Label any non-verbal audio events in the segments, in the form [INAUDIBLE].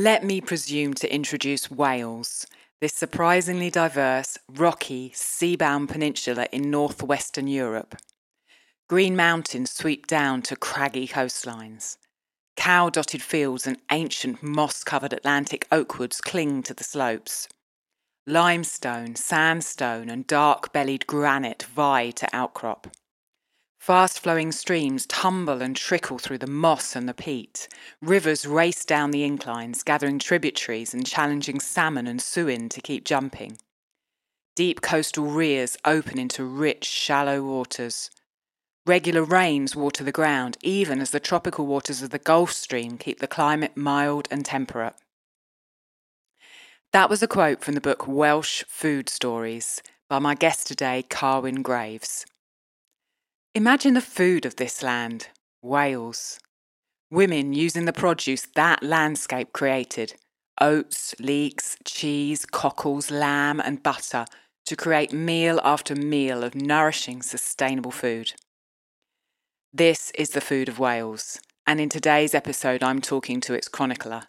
Let me presume to introduce Wales, this surprisingly diverse, rocky, sea-bound peninsula in northwestern Europe. Green mountains sweep down to craggy coastlines. Cow dotted fields and ancient moss covered Atlantic oakwoods cling to the slopes. Limestone, sandstone, and dark bellied granite vie to outcrop. Fast flowing streams tumble and trickle through the moss and the peat. Rivers race down the inclines, gathering tributaries and challenging salmon and sewin to keep jumping. Deep coastal rias open into rich, shallow waters. Regular rains water the ground, even as the tropical waters of the Gulf Stream keep the climate mild and temperate. That was a quote from the book Welsh Food Stories by my guest today, Carwyn Graves. Imagine the food of this land, Wales. Women using the produce that landscape created oats, leeks, cheese, cockles, lamb, and butter to create meal after meal of nourishing, sustainable food. This is the food of Wales, and in today's episode, I'm talking to its chronicler.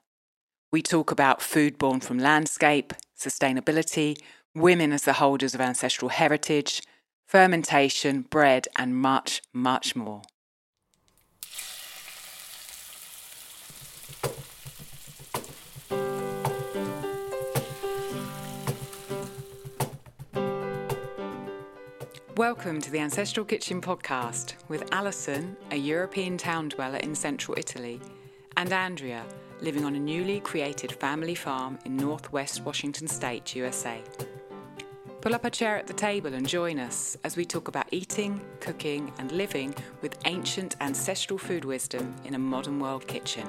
We talk about food born from landscape, sustainability, women as the holders of ancestral heritage, fermentation, bread, and much, much more. Welcome to the Ancestral Kitchen podcast with Alison, a European town dweller in central Italy, and Andrea, living on a newly created family farm in northwest Washington state, USA. Pull up a chair at the table and join us as we talk about eating, cooking, and living with ancient ancestral food wisdom in a modern world kitchen.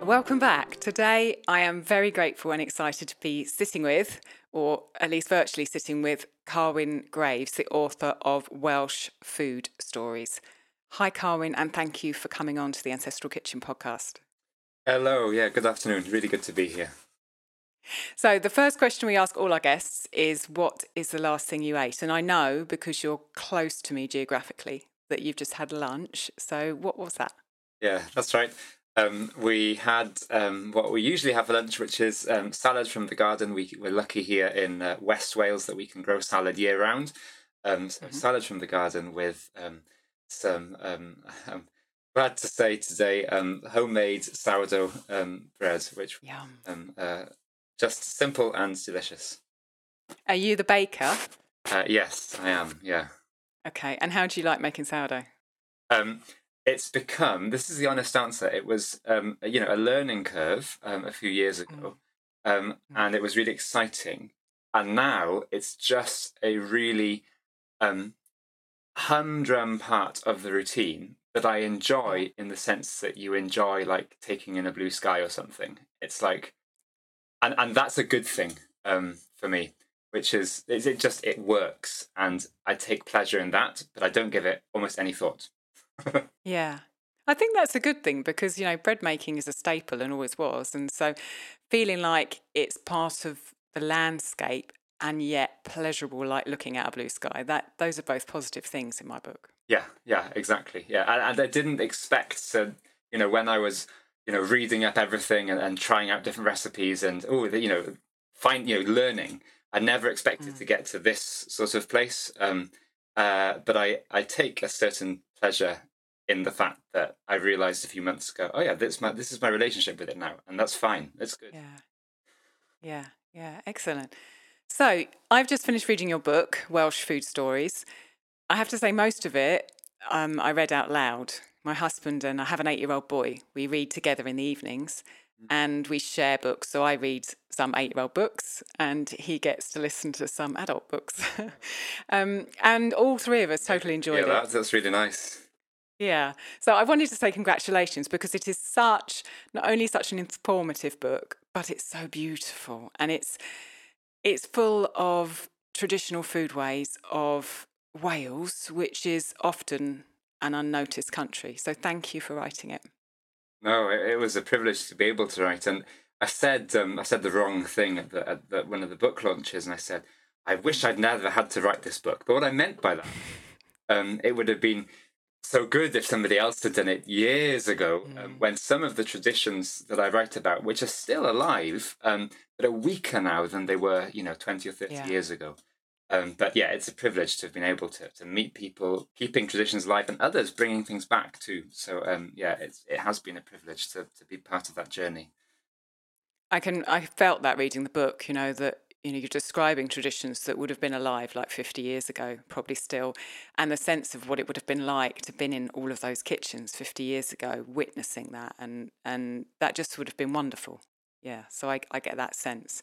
Welcome back. Today, I am very grateful and excited to be sitting with, or at least virtually sitting with, Carwyn Graves, the author of Welsh Food Stories. Hi, Carwyn, and thank you for coming on to the Ancestral Kitchen podcast. Hello, yeah, good afternoon. Really good to be here. So, the first question we ask all our guests is What is the last thing you ate? And I know because you're close to me geographically that you've just had lunch. So, what was that? Yeah, that's right. Um, we had um, what we usually have for lunch, which is um, salad from the garden. We, we're lucky here in uh, West Wales that we can grow salad year round. Um, so mm-hmm. Salad from the garden with um, some um, [LAUGHS] I'm glad to say today um, homemade sourdough um, bread, which um, uh, just simple and delicious. Are you the baker? Uh, yes, I am. Yeah. Okay, and how do you like making sourdough? Um, it's become this is the honest answer. It was um, you know a learning curve um, a few years ago, mm. um, mm. and it was really exciting. And now it's just a really um, humdrum part of the routine that I enjoy in the sense that you enjoy like taking in a blue sky or something. It's like, and and that's a good thing um, for me, which is is it just it works and I take pleasure in that, but I don't give it almost any thought. [LAUGHS] yeah. I think that's a good thing because you know bread making is a staple and always was, and so feeling like it's part of the landscape and yet pleasurable like looking at a blue sky. That those are both positive things in my book. Yeah yeah exactly. Yeah and, and i didn't expect to you know when i was you know reading up everything and, and trying out different recipes and oh you know find you know learning i never expected mm. to get to this sort of place. Um uh but i i take a certain pleasure in the fact that i realized a few months ago oh yeah this my this is my relationship with it now and that's fine That's good. Yeah. Yeah yeah excellent so, I've just finished reading your book, Welsh Food Stories. I have to say, most of it um, I read out loud. My husband and I have an eight year old boy. We read together in the evenings mm. and we share books. So, I read some eight year old books and he gets to listen to some adult books. [LAUGHS] um, and all three of us totally enjoyed yeah, it. That's, that's really nice. Yeah. So I wanted to say congratulations because it is such, not only such an informative book, but it's so beautiful. And it's, it's full of traditional foodways of Wales, which is often an unnoticed country. So thank you for writing it. No, it, was a privilege to be able to write. And I said um, I said the wrong thing at, the, at the, one of the book launches, and I said I wish I'd never had to write this book. But what I meant by that Um, it would have been so good if somebody else had done it years ago, um, mm. um, when some of the traditions that I write about, which are still alive, um, but are weaker now than they were, you know, 20 or 30 yeah. years ago. Um, but yeah, it's a privilege to have been able to, to meet people, keeping traditions alive, and others bringing things back too. So um, yeah, it's, it has been a privilege to, to be part of that journey. I can I felt that reading the book, you know, that you know, you're describing traditions that would have been alive like 50 years ago, probably still, and the sense of what it would have been like to have been in all of those kitchens 50 years ago, witnessing that, and and that just would have been wonderful. Yeah, so I, I get that sense.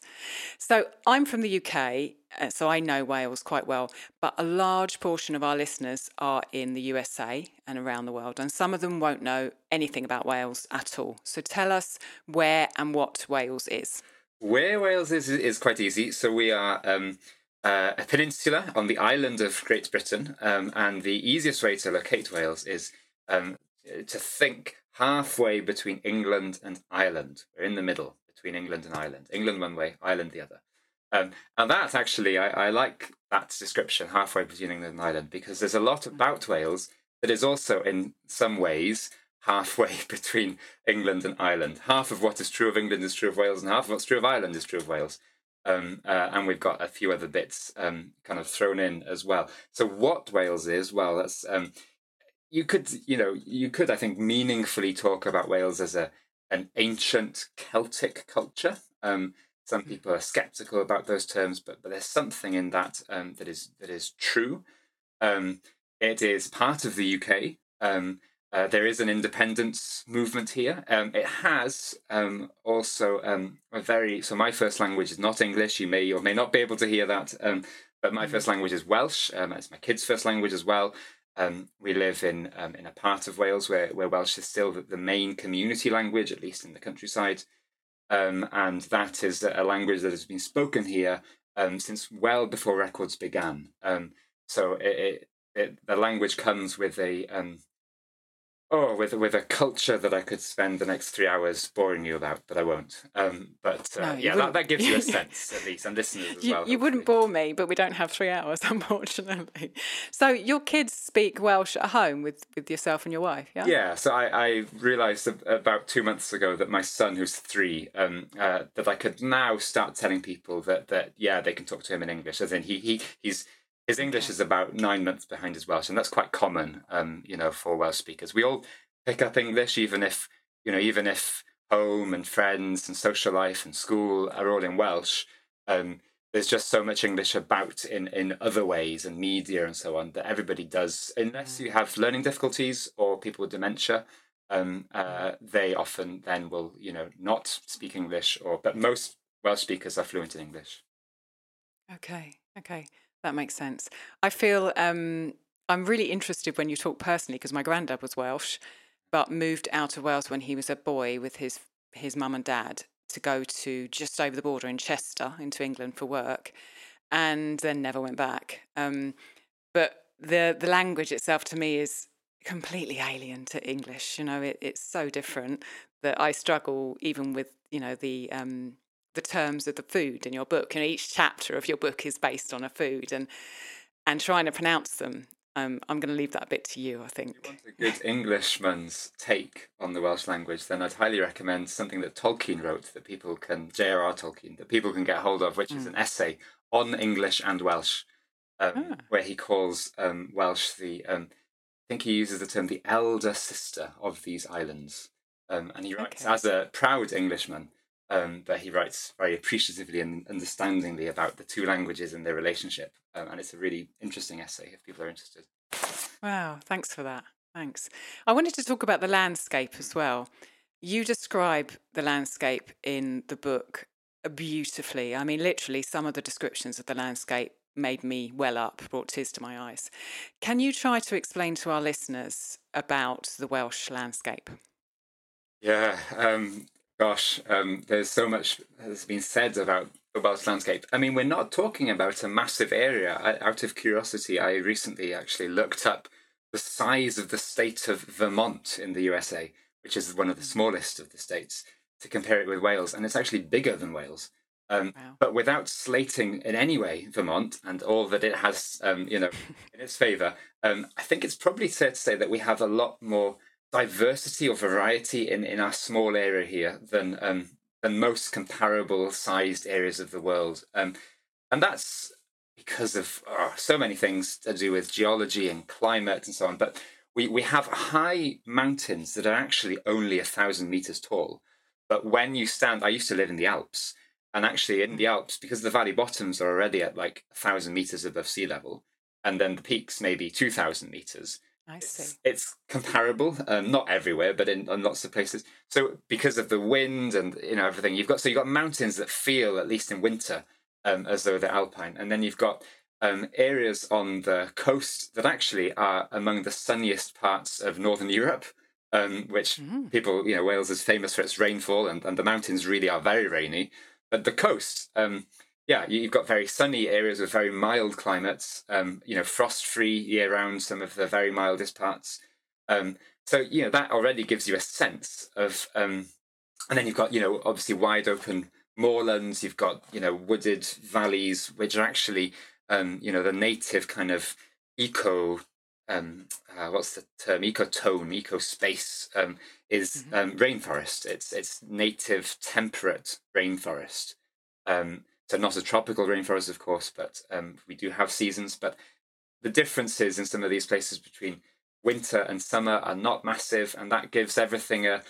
So I'm from the UK, uh, so I know Wales quite well, but a large portion of our listeners are in the USA and around the world, and some of them won't know anything about Wales at all. So tell us where and what Wales is. Where Wales is is quite easy. So we are um, uh, a peninsula on the island of Great Britain, um, and the easiest way to locate Wales is um, to think halfway between England and Ireland. We're in the middle between England and Ireland. England one way, Ireland the other. Um, and that's actually I, I like that description halfway between England and Ireland because there's a lot about Wales that is also in some ways halfway [LAUGHS] between England and Ireland. Half of what is true of England is true of Wales, and half of what's true of Ireland is true of Wales. Um, uh, and we've got a few other bits um, kind of thrown in as well. So, what Wales is, well, that's um, you could, you know, you could, I think, meaningfully talk about Wales as a an ancient Celtic culture. Um, some hmm. people are skeptical about those terms, but but there's something in that um, that is that is true. Um, it is part of the UK. Um, uh, there is an independence movement here. Um, it has um, also um, a very so my first language is not English. You may or may not be able to hear that, um, but my mm-hmm. first language is Welsh. Um, it's my kids' first language as well. Um, we live in in a part of Wales where, where Welsh is still the, the main community language, at least in the countryside, and that is a language that has been spoken here since well before records began. so it, it, it, the language comes with a Oh, with with a culture that I could spend the next three hours boring you about, but I won't. Um, but uh, no, yeah, that, that gives you a [LAUGHS] sense at least, and listeners as you, well. You wouldn't bore me, but we don't have three hours, [LAUGHS] unfortunately. So your kids speak Welsh at home with, with yourself and your wife, yeah? Yeah. So I, I realised about two months ago that my son, who's three, um, uh, that I could now start telling people that that yeah, they can talk to him in English. As in, he he he's his English okay. is about nine months behind his Welsh, and that's quite common, um, you know, for Welsh speakers. We all pick up English, even if you know, even if home and friends and social life and school are all in Welsh. Um, there's just so much English about in in other ways and media and so on that everybody does, unless you have learning difficulties or people with dementia. Um, uh, they often then will, you know, not speak English, or but most Welsh speakers are fluent in English. Okay, okay. That makes sense. I feel um, I'm really interested when you talk personally because my granddad was Welsh, but moved out of Wales when he was a boy with his his mum and dad to go to just over the border in Chester into England for work, and then never went back. Um, but the the language itself to me is completely alien to English. You know, it, it's so different that I struggle even with you know the um, the terms of the food in your book. You know, each chapter of your book is based on a food, and and trying to pronounce them. Um, I'm going to leave that a bit to you. I think. If you want a good Englishman's take on the Welsh language, then I'd highly recommend something that Tolkien wrote that people can J.R.R. Tolkien that people can get hold of, which mm. is an essay on English and Welsh, um, ah. where he calls um, Welsh the. Um, I think he uses the term the elder sister of these islands, um, and he writes okay. as a proud Englishman um, but he writes very appreciatively and understandingly about the two languages and their relationship. Um, and it's a really interesting essay if people are interested. Wow, thanks for that. Thanks. I wanted to talk about the landscape as well. You describe the landscape in the book beautifully. I mean, literally, some of the descriptions of the landscape made me well up, brought tears to my eyes. Can you try to explain to our listeners about the Welsh landscape? Yeah, [LAUGHS] um, Gosh, um, there's so much has been said about the Welsh landscape. I mean, we're not talking about a massive area. I, out of curiosity, I recently actually looked up the size of the state of Vermont in the USA, which is one of the smallest of the states, to compare it with Wales, and it's actually bigger than Wales. Um, wow. But without slating in any way Vermont and all that it has, um, you know, in its favour, um, I think it's probably fair to say that we have a lot more diversity or variety in, in our small area here than um, than most comparable sized areas of the world. Um, and that's because of oh, so many things to do with geology and climate and so on. But we, we have high mountains that are actually only a thousand meters tall. But when you stand, I used to live in the Alps, and actually in the Alps, because the valley bottoms are already at like a thousand meters above sea level, and then the peaks maybe two thousand meters. I see. It's, it's comparable, um, not everywhere, but in, in, lots of places. So because of the wind and you know everything, you've got so you've got mountains that feel at least in winter um, as though they're alpine, and then you've got um, areas on the coast that actually are among the sunniest parts of northern Europe. Um, which mm. people, you know, Wales is famous for its rainfall, and, and the mountains really are very rainy. But the coast, um, yeah, you've got very sunny areas with very mild climates. Um, you know, frost-free year-round. Some of the very mildest parts. Um, so you know that already gives you a sense of. Um, and then you've got you know obviously wide open moorlands. You've got you know wooded valleys, which are actually um, you know the native kind of eco. Um, uh, what's the term? Ecotone, eco space um, is mm-hmm. um, rainforest. It's it's native temperate rainforest. Um, so not a tropical rainforest, of course, but um, we do have seasons. But the differences in some of these places between winter and summer are not massive, and that gives everything a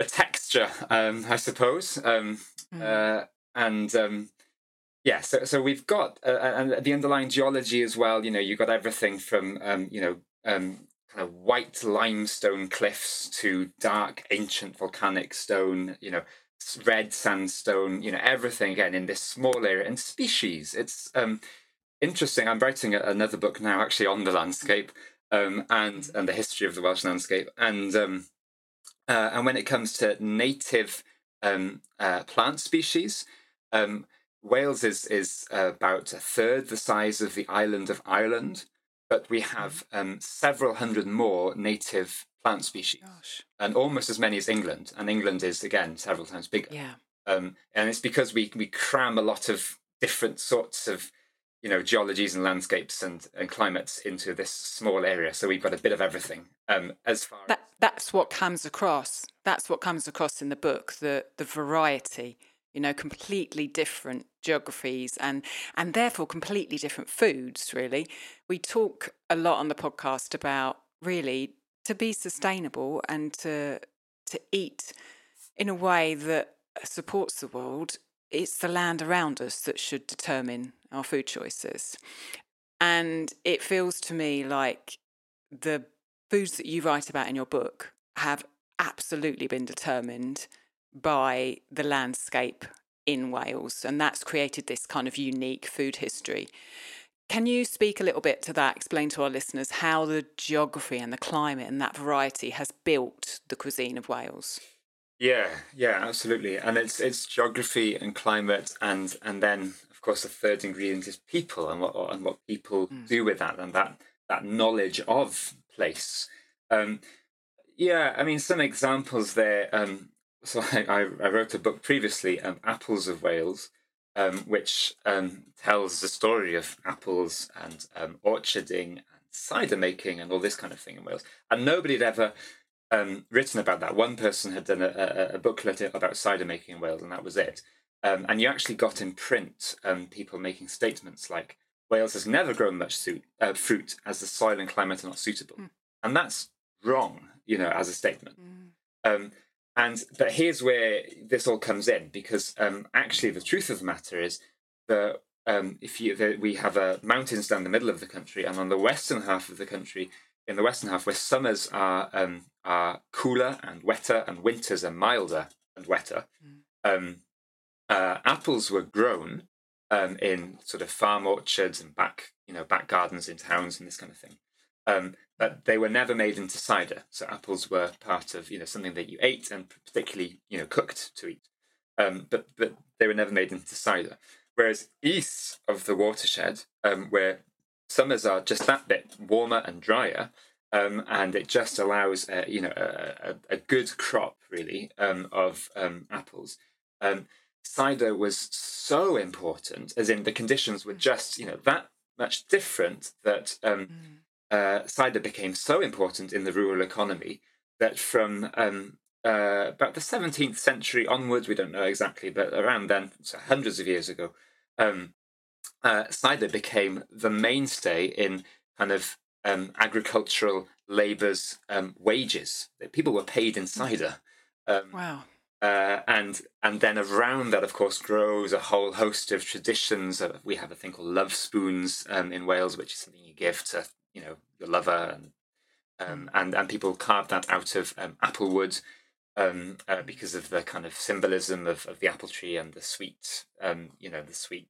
a texture, um, I suppose. Um, mm. uh, and um, yeah, so so we've got uh, and the underlying geology as well. You know, you've got everything from um, you know um, kind of white limestone cliffs to dark ancient volcanic stone. You know, red sandstone, you know, everything again in this small area and species. It's um, interesting. I'm writing another book now, actually, on the landscape um, and and the history of the Welsh landscape. And um, uh, and when it comes to native um, uh, plant species, um, Wales is is about a third the size of the island of Ireland, but we have um, several hundred more native plant species, Gosh. and almost as many as England. And England is again several times bigger. Yeah. Um, and it's because we we cram a lot of different sorts of you know geologies and landscapes and, and climates into this small area so we've got a bit of everything um, as far that, that's what comes across that's what comes across in the book the the variety you know completely different geographies and and therefore completely different foods really we talk a lot on the podcast about really to be sustainable and to to eat in a way that supports the world, it's the land around us that should determine our food choices. And it feels to me like the foods that you write about in your book have absolutely been determined by the landscape in Wales. And that's created this kind of unique food history. Can you speak a little bit to that? Explain to our listeners how the geography and the climate and that variety has built the cuisine of Wales. Yeah, yeah, absolutely. And it's it's geography and climate, and and then of course the third ingredient is people and what and what people mm. do with that and that that knowledge of place. Um, yeah, I mean some examples there. Um, [LAUGHS] so I, I wrote a book previously, um, Apples of Wales, um, which um, tells the story of apples and um, orcharding and cider making and all this kind of thing in Wales. And nobody had ever um, written about that. One person had done a, a, a, booklet about cider making in Wales, and that was it. Um, and you actually got in print um, people making statements like, Wales has never grown much suit, uh, fruit as the soil and climate are not suitable. Mm. And that's wrong, you know, as a statement. Mm. And but here's where this all comes in because um, actually the truth of the matter is that um, if you the, we have uh, mountains down the middle of the country, and on the western half of the country, in the western half, where summers are um, are cooler and wetter, and winters are milder and wetter, mm. uh, apples were grown um, in sort of farm orchards and back you know back gardens in towns and this kind of thing. Um, but they were never made into cider. So apples were part of you know something that you ate and particularly you know cooked to eat. Um, but but they were never made into cider. Whereas east of the watershed, um, where summers are just that bit warmer and drier, um, and it just allows you know a, a, a, good crop really um, of um, apples. Um, cider was so important, as in the conditions were just, you know, that much different that mm. Uh, cider became so important in the rural economy that from um, uh, about the 17th century onwards, we don't know exactly, but around then, so hundreds of years ago, um, uh, cider became the mainstay in kind of um, agricultural labour's um, wages. People were paid in cider. Um, wow. Uh, and and then around that, of course, grows a whole host of traditions. Uh, we have a thing called love spoons um, in Wales, which is something you give to you know your lover, and um, hmm. and and people carve that out of um, apple wood um, uh, because of the kind of symbolism of, of the apple tree and the sweet, um, you know, the sweet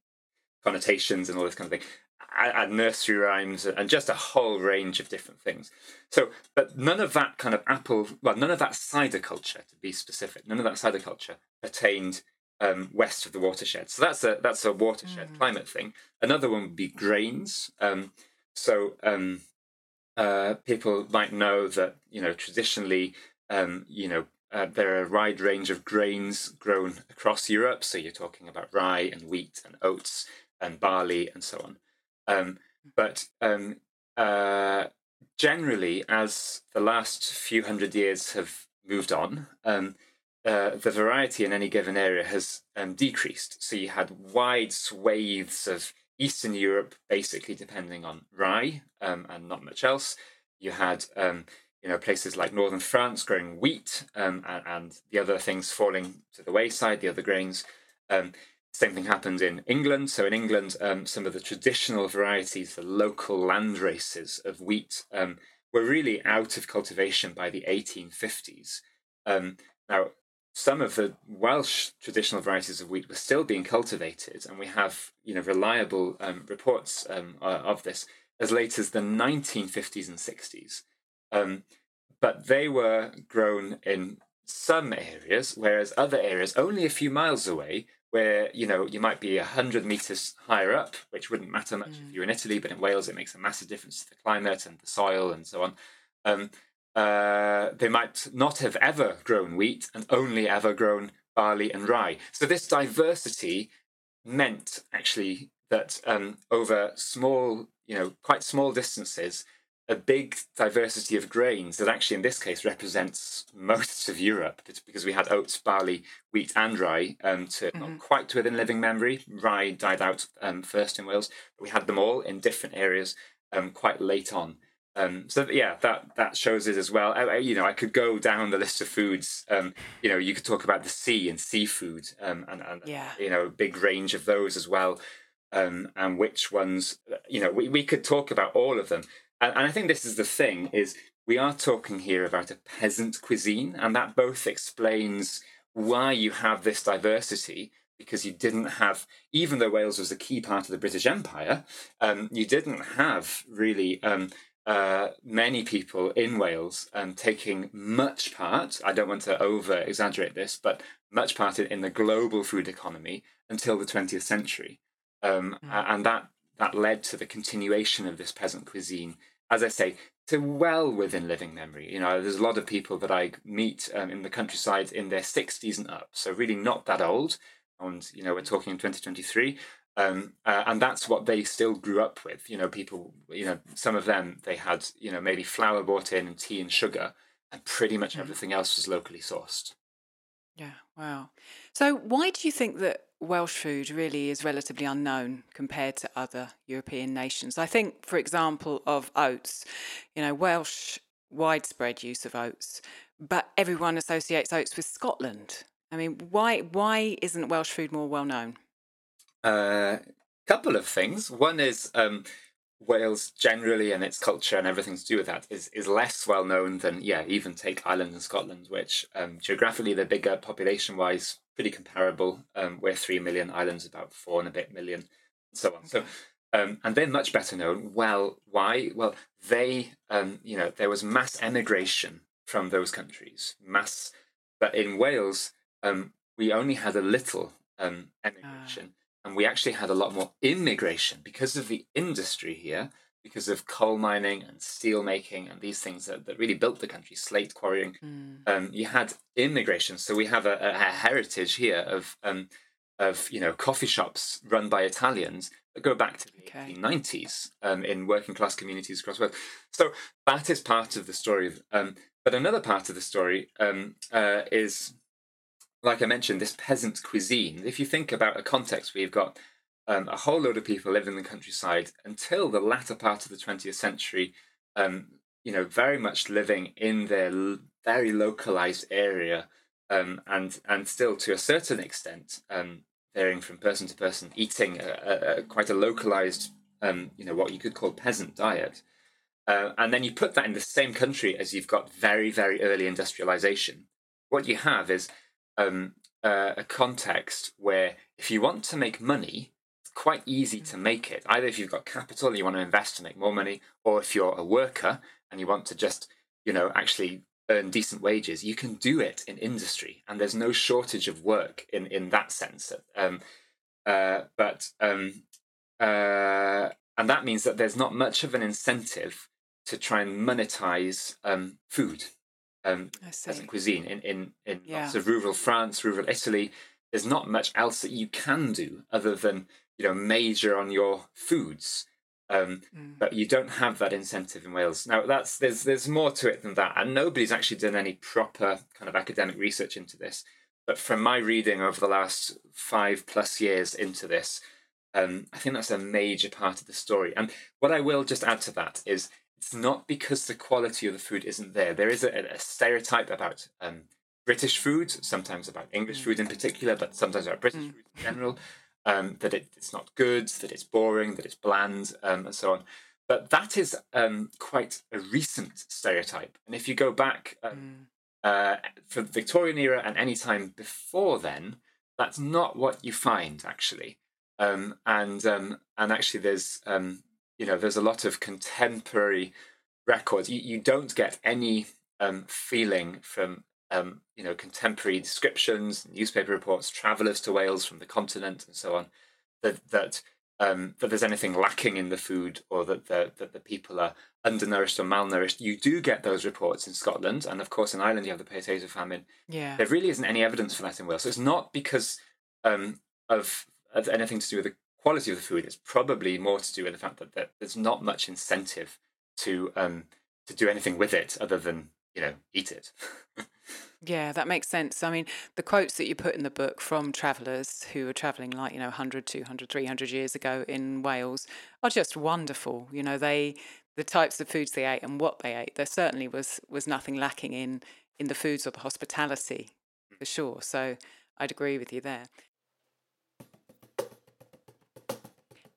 connotations and all this kind of thing and nursery rhymes and just a whole range of different things. So, but none of that kind of apple, well, none of that cider culture, to be specific, none of that cider culture attained um, west of the watershed. So that's a that's a watershed mm. climate thing. Another one would be grains. Um, so um, uh, people might know that you know traditionally, um, you know. Uh, there are a wide range of grains grown across Europe. So you're talking about rye and wheat and oats and barley and so on. Um, but um, uh, generally, as the last few hundred years have moved on, um, uh, the variety in any given area has um, decreased. So you had wide swathes of Eastern Europe, basically depending on rye um, and not much else. You had um, you know places like northern France growing wheat and, and, the other things falling to the wayside, the other grains. Same thing happened in England. So in England, um, some of the traditional varieties, the local land races of wheat, um, were really out of cultivation by the 1850s. Um, now, some of the Welsh traditional varieties of wheat were still being cultivated, and we have you know reliable um, reports um, uh, of this as late as the 1950s and 60s. Um, but they were grown in some areas, whereas other areas, only a few miles away, where you know you might be a hundred meters higher up, which wouldn't matter much mm. if you're in Italy, but in Wales it makes a massive difference to the climate and the soil and so on. Uh, they might not have ever grown wheat and only ever grown barley and rye. So this diversity meant actually that um, over small, you know, quite small distances, a big diversity of grains that actually in this case represents most of Europe because we had oats, barley, wheat, and rye um, to mm-hmm. not quite within living memory. Rye died out um, first in Wales, we had them all in different areas um, quite late on. Um, so yeah, that that shows it as well. I, you know, I could go down the list of foods. Um, you know, you could talk about the sea and seafood, um, and, and yeah. you know, a big range of those as well. and which ones, you know, we, we could talk about all of them and, and I think this is the thing is we are talking here about a peasant cuisine, and that both explains why you have this diversity because you didn't have, even though Wales was a key part of the British Empire, um, you didn't have really um, uh, many people in Wales um, taking much part. I don't want to over exaggerate this, but much part in, in, the global food economy until the 20th century. Mm. And that that led to the continuation of this peasant cuisine, as I say, to well within living memory. You know, there's a lot of people that I meet um, in the countryside in their 60s and up, so really not that old. And, you know, we're talking in 2023. Um, uh, and that's what they still grew up with. You know, people, you know, some of them, they had, you know, maybe flour bought in and tea and sugar, and pretty much mm. everything else was locally sourced. Yeah, wow. So, why do you think that Welsh food really is relatively unknown compared to other European nations. I think, for example, of oats, you know, Welsh widespread use of oats, but everyone associates oats with Scotland. I mean, why why isn't Welsh food more well known? A uh, couple of things. One is um, Wales generally and its culture and everything to do with that is is less well known than yeah even take Ireland and Scotland, which um, geographically they're bigger population wise, pretty comparable. Um, we're three million, Ireland's about four and a bit million, and so on. So. Um, and they're much better known. Well, why? Well, they, um, you know, there was mass emigration from those countries, mass. But in Wales, um, we only had a little um, emigration, and we actually had a lot more immigration because of the industry here, because of coal mining and steel making and these things that, that really built the country, slate quarrying. Mm. Um, you had immigration. So we have a, a heritage here of um, of you know coffee shops run by Italians that go back to the okay. 1890s um, in working class communities across the world. So that is part of the story. Um, but another part of the story um, uh, is, like I mentioned, this peasant cuisine. If you think about a context where you've got um, a whole load of people living in the countryside until the latter part of the 20th century, um, you know, very much living in their very localized area. Um, and and still to a certain extent um, varying from person to person, eating a, a, a quite a localized, um, you know, what you could call peasant diet. Uh, and then you put that in the same country as you've got very, very early industrialization. What you have is um, uh, a context where if you want to make money, it's quite easy to make it. Either if you've got capital and you want to invest to make more money, or if you're a worker and you want to just, you know, actually earn decent wages, you can do it in industry, and there's no shortage of work in in that sense. Um, uh, but um, uh, and that means that there's not much of an incentive to try and monetize um, food um, as a cuisine in in in yeah. lots of rural France, rural Italy. There's not much else that you can do other than you know major on your foods um, mm. But you don't have that incentive in Wales. Now, that's there's there's more to it than that, and nobody's actually done any proper kind of academic research into this. But from my reading over the last five plus years into this, um, I think that's a major part of the story. And what I will just add to that is it's not because the quality of the food isn't there. There is a, a stereotype about um, British food, sometimes about English mm. food in particular, but sometimes about British mm. food in general um, that it, it's not good, that it's boring, that it's bland, um, and so on. But that is um, quite a recent stereotype. And if you go back mm. uh, for the Victorian era and any time before then, that's not what you find actually. Um, and um, and actually, there's um, you know there's a lot of contemporary records. You you don't get any feeling from um, you know, contemporary descriptions, newspaper reports, travellers to Wales from the continent, and so on, that that um, that there's anything lacking in the food or that the that the people are undernourished or malnourished. You do get those reports in Scotland, and of course in Ireland you have the potato famine. Yeah, there really isn't any evidence for that in Wales. So it's not because um, of, of anything to do with the quality of the food. It's probably more to do with the fact that, that there's not much incentive to um, to do anything with it other than you know eat it. [LAUGHS] Yeah, that makes sense. I mean, the quotes that you put in the book from travellers who were travelling like, you know, 100, 200, 300 years ago in Wales are just wonderful. You know, they, the types of foods they ate and what they ate, there certainly was, was nothing lacking in, in the foods or the hospitality, for sure. So I'd agree with you there.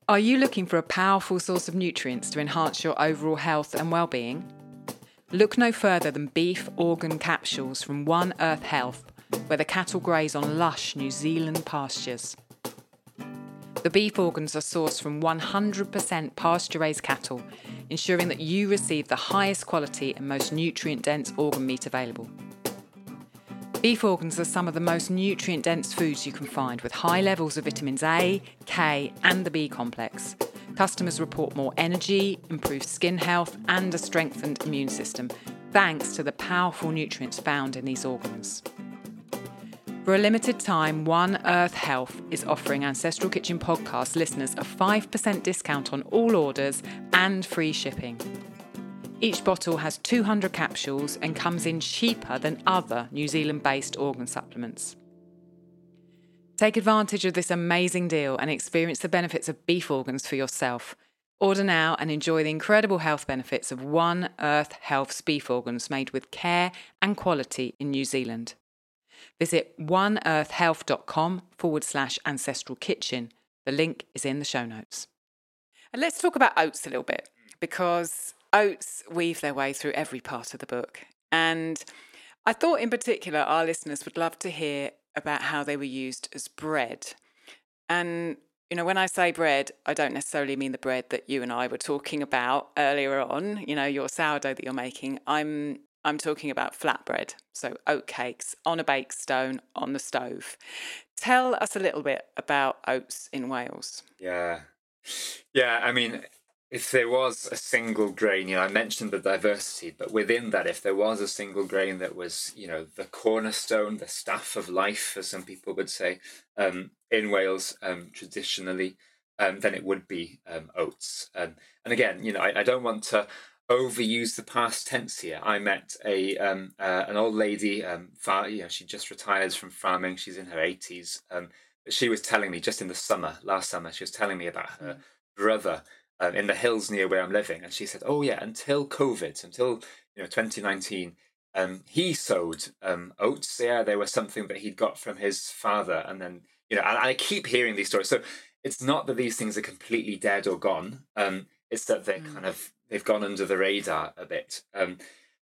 Are you looking for a powerful source of nutrients to enhance your overall health and well-being? Look no further than beef organ capsules from One Earth Health, where the cattle graze on lush New Zealand pastures. The beef organs are sourced from 100% pasture raised cattle, ensuring that you receive the highest quality and most nutrient dense organ meat available. Beef organs are some of the most nutrient dense foods you can find, with high levels of vitamins A, K, and the B complex, Customers report more energy, improved skin health, and a strengthened immune system, thanks to the powerful nutrients found in these organs. For a limited time, One Earth Health is offering Ancestral Kitchen podcast listeners a 5% discount on all orders and free shipping. Each bottle has 200 capsules and comes in cheaper than other New Zealand based organ supplements. Take advantage of this amazing deal and experience the benefits of beef organs for yourself. Order now and enjoy the incredible health benefits of One Earth Health's beef organs made with care and quality in New Zealand. Visit oneearthhealth.com forward slash ancestral kitchen. The link is in the show notes. And let's talk about oats a little bit because oats weave their way through every part of the book. And I thought, in particular, our listeners would love to hear about how they were used as bread. And, you know, when I say bread, I don't necessarily mean the bread that you and I were talking about earlier on, you know, your sourdough that you're making. I'm I'm talking about flatbread, so oat cakes on a bake stone on the stove. Tell us a little bit about oats in Wales. Yeah. Yeah, I mean, if there was a single grain, you know, I mentioned the diversity, but within that, if there was a single grain that was, you know, the cornerstone, the staff of life, as some people would say, um, in Wales um, traditionally, um, then it would be um, oats. Um, and again, you know, I, I, don't want to overuse the past tense here. I met a um, uh, an old lady, far, you know, she just retired from farming. She's in her eighties. she was telling me just in the summer, last summer, she was telling me about her mm. brother um, in the hills near where I'm living, and she said, "Oh yeah, until COVID, until you know 2019." Um, he sowed um, oats. Yeah, they were something that he'd got from his father, and then you know, and I keep hearing these stories. So it's not that these things are completely dead or gone. Um, it's that they're mm. kind of they've gone under the radar a bit. Um,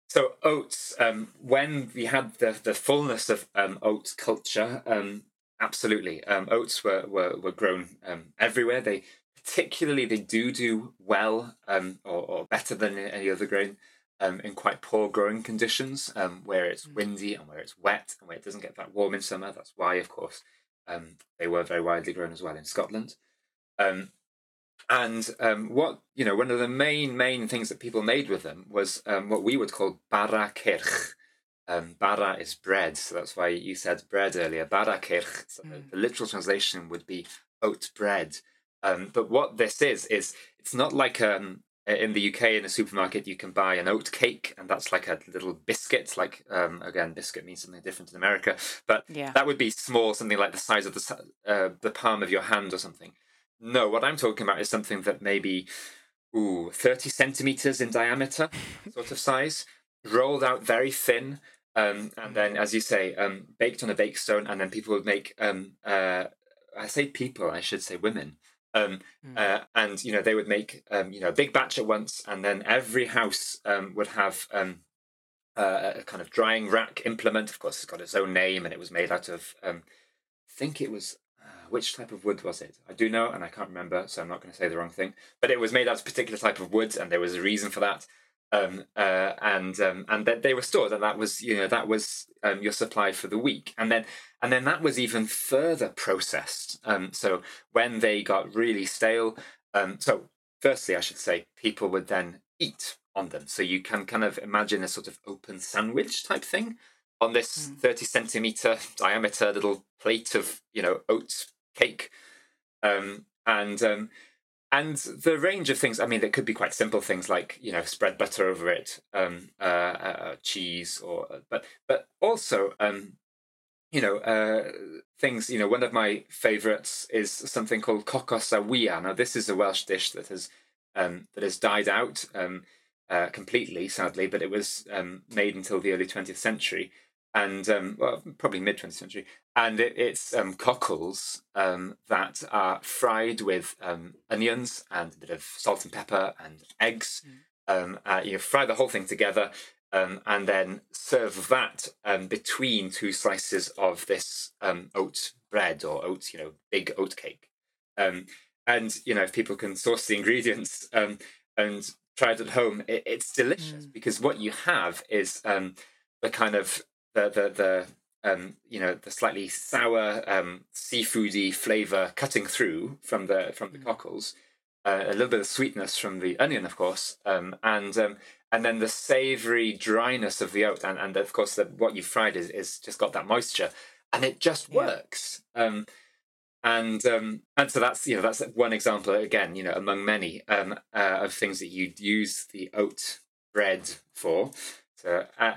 so oats, um, when we had the the fullness of um, oats culture, um, absolutely, um, oats were were, were grown um, everywhere. They particularly they do do well um, or, or, better than any other grain um, in quite poor growing conditions um, where it's mm. windy and where it's wet and where it doesn't get that warm in summer. That's why, of course, um, they were very widely grown as well in Scotland. Um, and um, what you know, one of the main main things that people made with them was what we would call bara ceirch. Um, bara is bread, so that's why you said bread earlier. Bara ceirch. So mm. the, the literal translation would be oat bread. Um, but what this is is it's not like um, in the UK in a supermarket you can buy an oat cake and that's like a little biscuit. Like um, again, biscuit means something different in America, but yeah. that would be small, something like the size of the uh, the palm of your hand or something. No, what I'm talking about is something that maybe ooh, 30 centimeters in diameter, sort of size, rolled out very thin, um, and then, as you say, um, baked on a bake stone, and then people would make. Um, uh, I say people, I should say women. Um, mm. uh, and you know they would make um, you know a big batch at once, and then every house um, would have um, uh, a kind of drying rack implement. Of course, it's got its own name, and it was made out of um, I think it was uh, which type of wood was it? I do know, and I can't remember, so I'm not going to say the wrong thing. But it was made out of a particular type of wood, and there was a reason for that. Um, uh, and um, and that they were stored, and that was you know that was um, your supply for the week, and then and then that was even further processed. Um, so when they got really stale, um, so firstly, I should say, people would then eat on them. So you can kind of imagine a sort of open sandwich type thing on this mm. thirty centimeter diameter little plate of you know oats cake, um, and um, and the range of things i mean it could be quite simple things like you know spread butter over it um, uh, uh, cheese or uh, but but also um, you know uh, things you know one of my favorites is something called cocos a now this is a welsh dish that has um, that has died out um, uh, completely sadly but it was um, made until the early 20th century and um, well, probably mid 20th century, and it, it's um, cockles um, that are fried with um, onions and a bit of salt and pepper and eggs. Mm. Um, uh, you fry the whole thing together, um, and then serve that between two slices of this oat bread or oat, you know, big oat cake. and you know, if people can source the ingredients [LAUGHS] and try it at home, it, it's delicious mm. because what you have is the kind of the the the um, you know the slightly sour um, seafoody flavor cutting through from the from the mm. cockles, uh, a little bit of sweetness from the onion, of course, um, and um, and then the savory dryness of the oat, and, and of course the, what you fried is, is just got that moisture, and it just works. Um, and um, and so that's you know that's one example again you know among many um, uh, of things that you'd use the oat bread for. So, uh,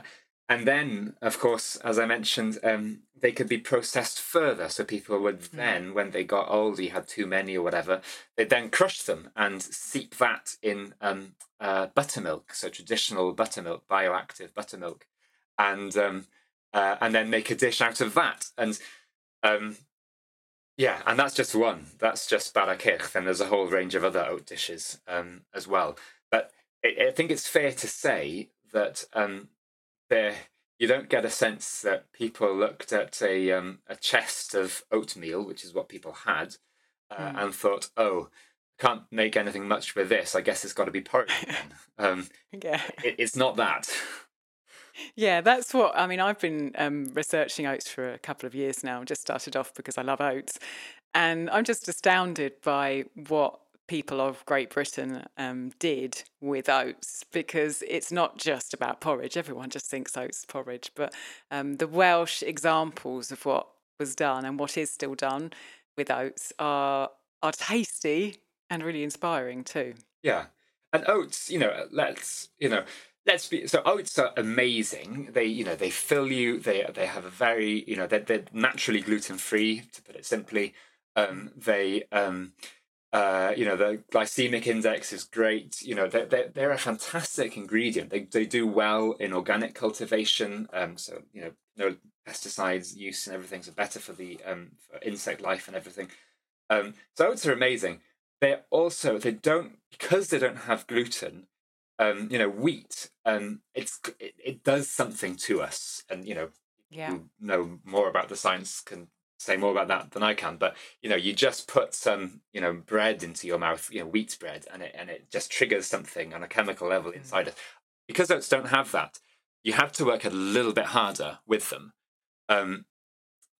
and then, of course, as I mentioned, um, they could be processed further. So people would mm. then, when they got old, you had too many or whatever, they'd then crush them and seep that in um, uh, buttermilk, so traditional buttermilk, bioactive buttermilk, and um, uh, and then make a dish out of that. And um, yeah, and that's just one. That's just bara and there's a whole range of other oat dishes um, as well. But I, I think it's fair to say that um, there you don't get a sense that people looked at a um, a chest of oatmeal, which is what people had, uh, mm. and thought, "Oh, can't make anything much with this. I guess it's got to be porridge." [LAUGHS] um, yeah, it, it's not that. Yeah, that's what I mean. I've been um, researching oats for a couple of years now. Just started off because I love oats, and I'm just astounded by what people of Great Britain um, did with oats because it's not just about porridge. Everyone just thinks oats porridge, but um, the Welsh examples of what was done and what is still done with oats are are tasty and really inspiring too. Yeah, and oats, you know, let's you know let's be so oats are amazing. They you know they fill you. They they have a very you know they're, they're naturally gluten free to put it simply. Um they um uh, you know the glycemic index is great. You know they're, they're, they're a fantastic ingredient. They, they do well in organic cultivation um so you know no pesticides use and everything's better for the um for insect life and everything. Um so oats are amazing. They're also they don't because they don't have gluten um, you know, wheat, um, it's it, it, does something to us, and you know, yeah. you know more about the science can say more about that than I can. But you know, you just put some you know bread into your mouth, you know, wheat bread, and it and it just triggers something on a chemical level mm. inside it. Because oats don't have that, you have to work a little bit harder with them. Um,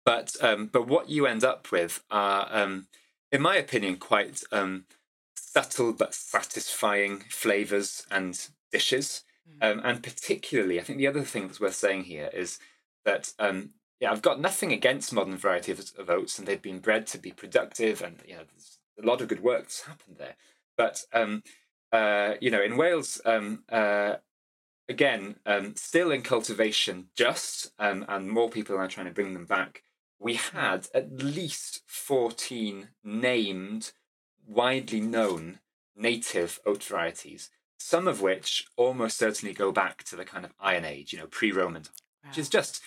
but um, but what you end up with are, um, in my opinion, quite um, subtle but satisfying flavors and dishes. Mm. Um, and particularly, I think the other thing that's worth saying here is that um, yeah, I've got nothing against modern variety of, of, oats, and they've been bred to be productive, and you know, there's a lot of good work that's happened there. But um, uh, you know, in Wales, um, uh, again, um, still in cultivation, just um, and more people are trying to bring them back. We had at least fourteen named widely known native oat varieties, some of which almost certainly go back to the kind of Iron Age, you know, pre-Roman, wow. which is just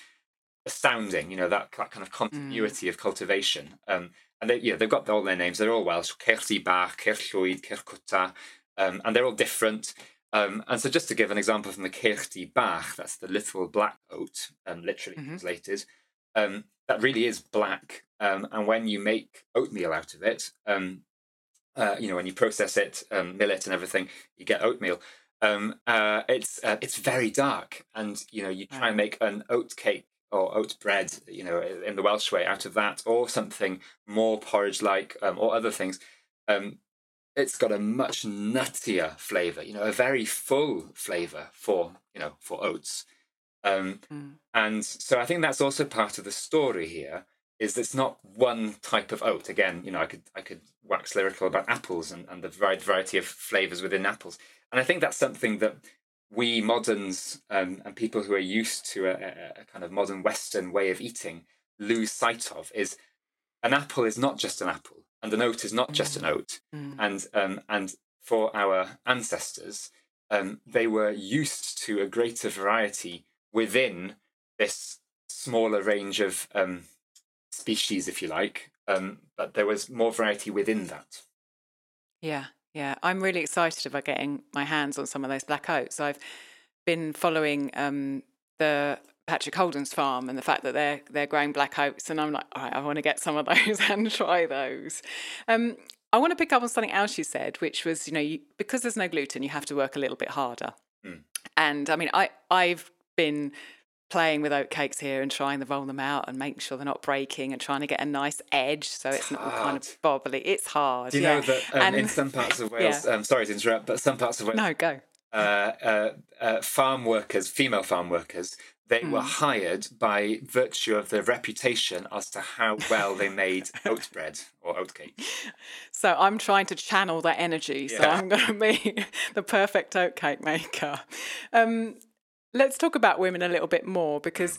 astounding. You know that, that kind of continuity mm. of cultivation. Um, and they, you know, they've got all their names. They're all Welsh: Ceirch Du Bach, Ceirch Llwyd, Caercwta, um, and they're all different. Um, and so, just to give an example from the Ceirch Du Bach, that's the little black oat, um, literally mm-hmm. translated. Um, that really is black, um, and when you make oatmeal out of it, um, uh, you know, when you process it, um, mill it, and everything, you get oatmeal. Um, uh, it's uh, it's very dark, and you know, you try and make an oat cake or oat bread, you know, in the Welsh way, out of that, or something more porridge-like, um, or other things. Um, it's got a much nuttier flavor, you know, a very full flavor for you know for oats. Um, mm. And so I think that's also part of the story here is it's not one type of oat. Again, you know, I could I could wax lyrical about apples and, and the wide variety of flavors within apples, and I think that's something that we moderns um, and people who are used to a, a, kind of modern Western way of eating lose sight of is an apple is not just an apple, and an oat is not just an oat, mm. and um, and for our ancestors, um, they were used to a greater variety within this smaller range of um, species, if you like, um, but there was more variety within that. Yeah, yeah. I'm really excited about getting my hands on some of those black oats. I've been following um, the Patrick Holden's farm and the fact that they're they're growing black oats, and I'm like, all right, I want to get some of [LAUGHS] those and try those. Um, I want to pick up on something else you said, which was, you know, you, because there's no gluten, you have to work a little bit harder. Mm. And I mean, I I've been playing with oat cakes here and trying to roll them out and making sure they're not breaking and trying to get a nice edge so it's, it's not all kind of bobbly. It's hard. Do you yeah. know that um, and, in some parts of [LAUGHS] Wales, yeah. um, sorry to interrupt, but some parts of Wales. No, go. Uh, uh, uh, farm workers, female farm workers, they mm. were hmm. hired by virtue of their reputation as to how well they made [LAUGHS] oat bread or oat cake. So I'm trying to channel that energy. Yeah. So I'm going to be [LAUGHS] the perfect oat cake maker. Um, Let's talk about women a little bit more because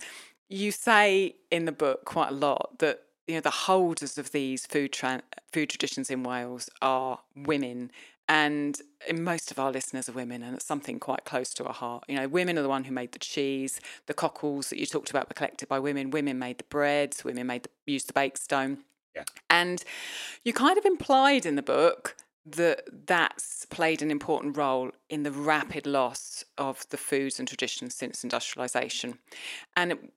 you say in the book quite a lot that you know the holders of these food tra- food traditions in Wales are women and most of our listeners are women and it's something quite close to our heart. You know women are the one who made the cheese the cockles that you talked about were collected by women women made the breads women made the used the bake stone. Yeah. and you kind of implied in the book that that's played an important role in the rapid loss of the foods and traditions since industrialization. And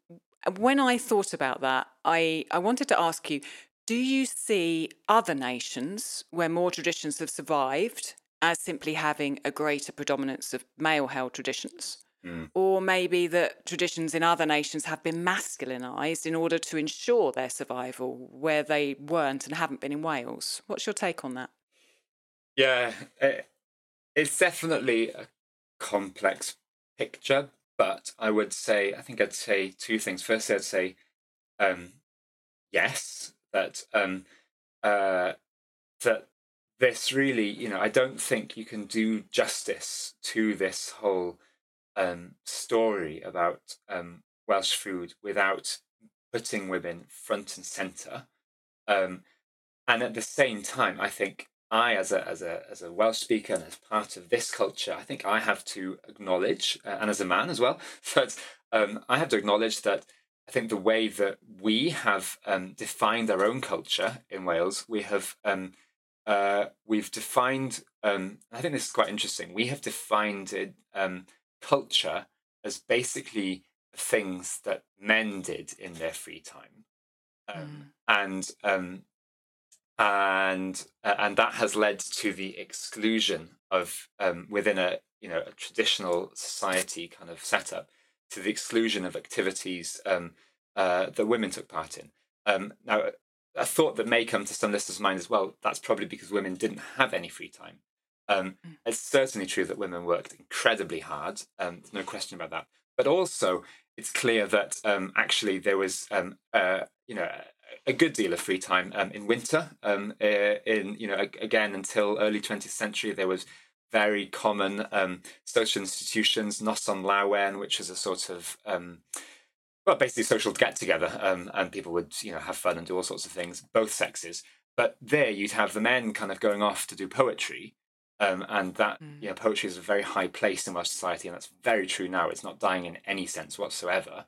when I thought about that, I, I wanted to ask you do you see other nations where more traditions have survived as simply having a greater predominance of male held traditions? Mm. Or maybe that traditions in other nations have been masculinized in order to ensure their survival where they weren't and haven't been in Wales. What's your take on that? Yeah, it, it's definitely a complex picture, but I would say I think I'd say two things. Firstly, I'd say um, yes, that um, uh, that this really, you know, I don't think you can do justice to this whole um, story about um, Welsh food without putting women front and center. Um, and at the same time, I think I, as a as a as a Welsh speaker and as part of this culture, I think I have to acknowledge, uh, and as a man as well, [LAUGHS] that um, I have to acknowledge that I think the way that we have um, defined our own culture in Wales, we have um, uh, we've defined. Um, I think this is quite interesting. We have defined it, um, culture as basically things that men did in their free time, um, mm. and um, and uh, and that has led to the exclusion of um, within a you know a traditional society kind of setup to the exclusion of activities um, uh, that women took part in. Um, now, a thought that may come to some listeners' mind as well. That's probably because women didn't have any free time. Um, mm. It's certainly true that women worked incredibly hard. Um, there's no question about that. But also, it's clear that um, actually there was, um, uh, you know, a good deal of free time um, in winter. Um, uh, in you know, again until early 20th century, there was very common social institutions, Noson Lawen, which is a sort of well, basically social get together, um, and people would you know have fun and do all sorts of things, both sexes. But there, you'd have the men kind of going off to do poetry, um, and that mm. you know, poetry is a very high place in Welsh society, and that's very true now. It's not dying in any sense whatsoever,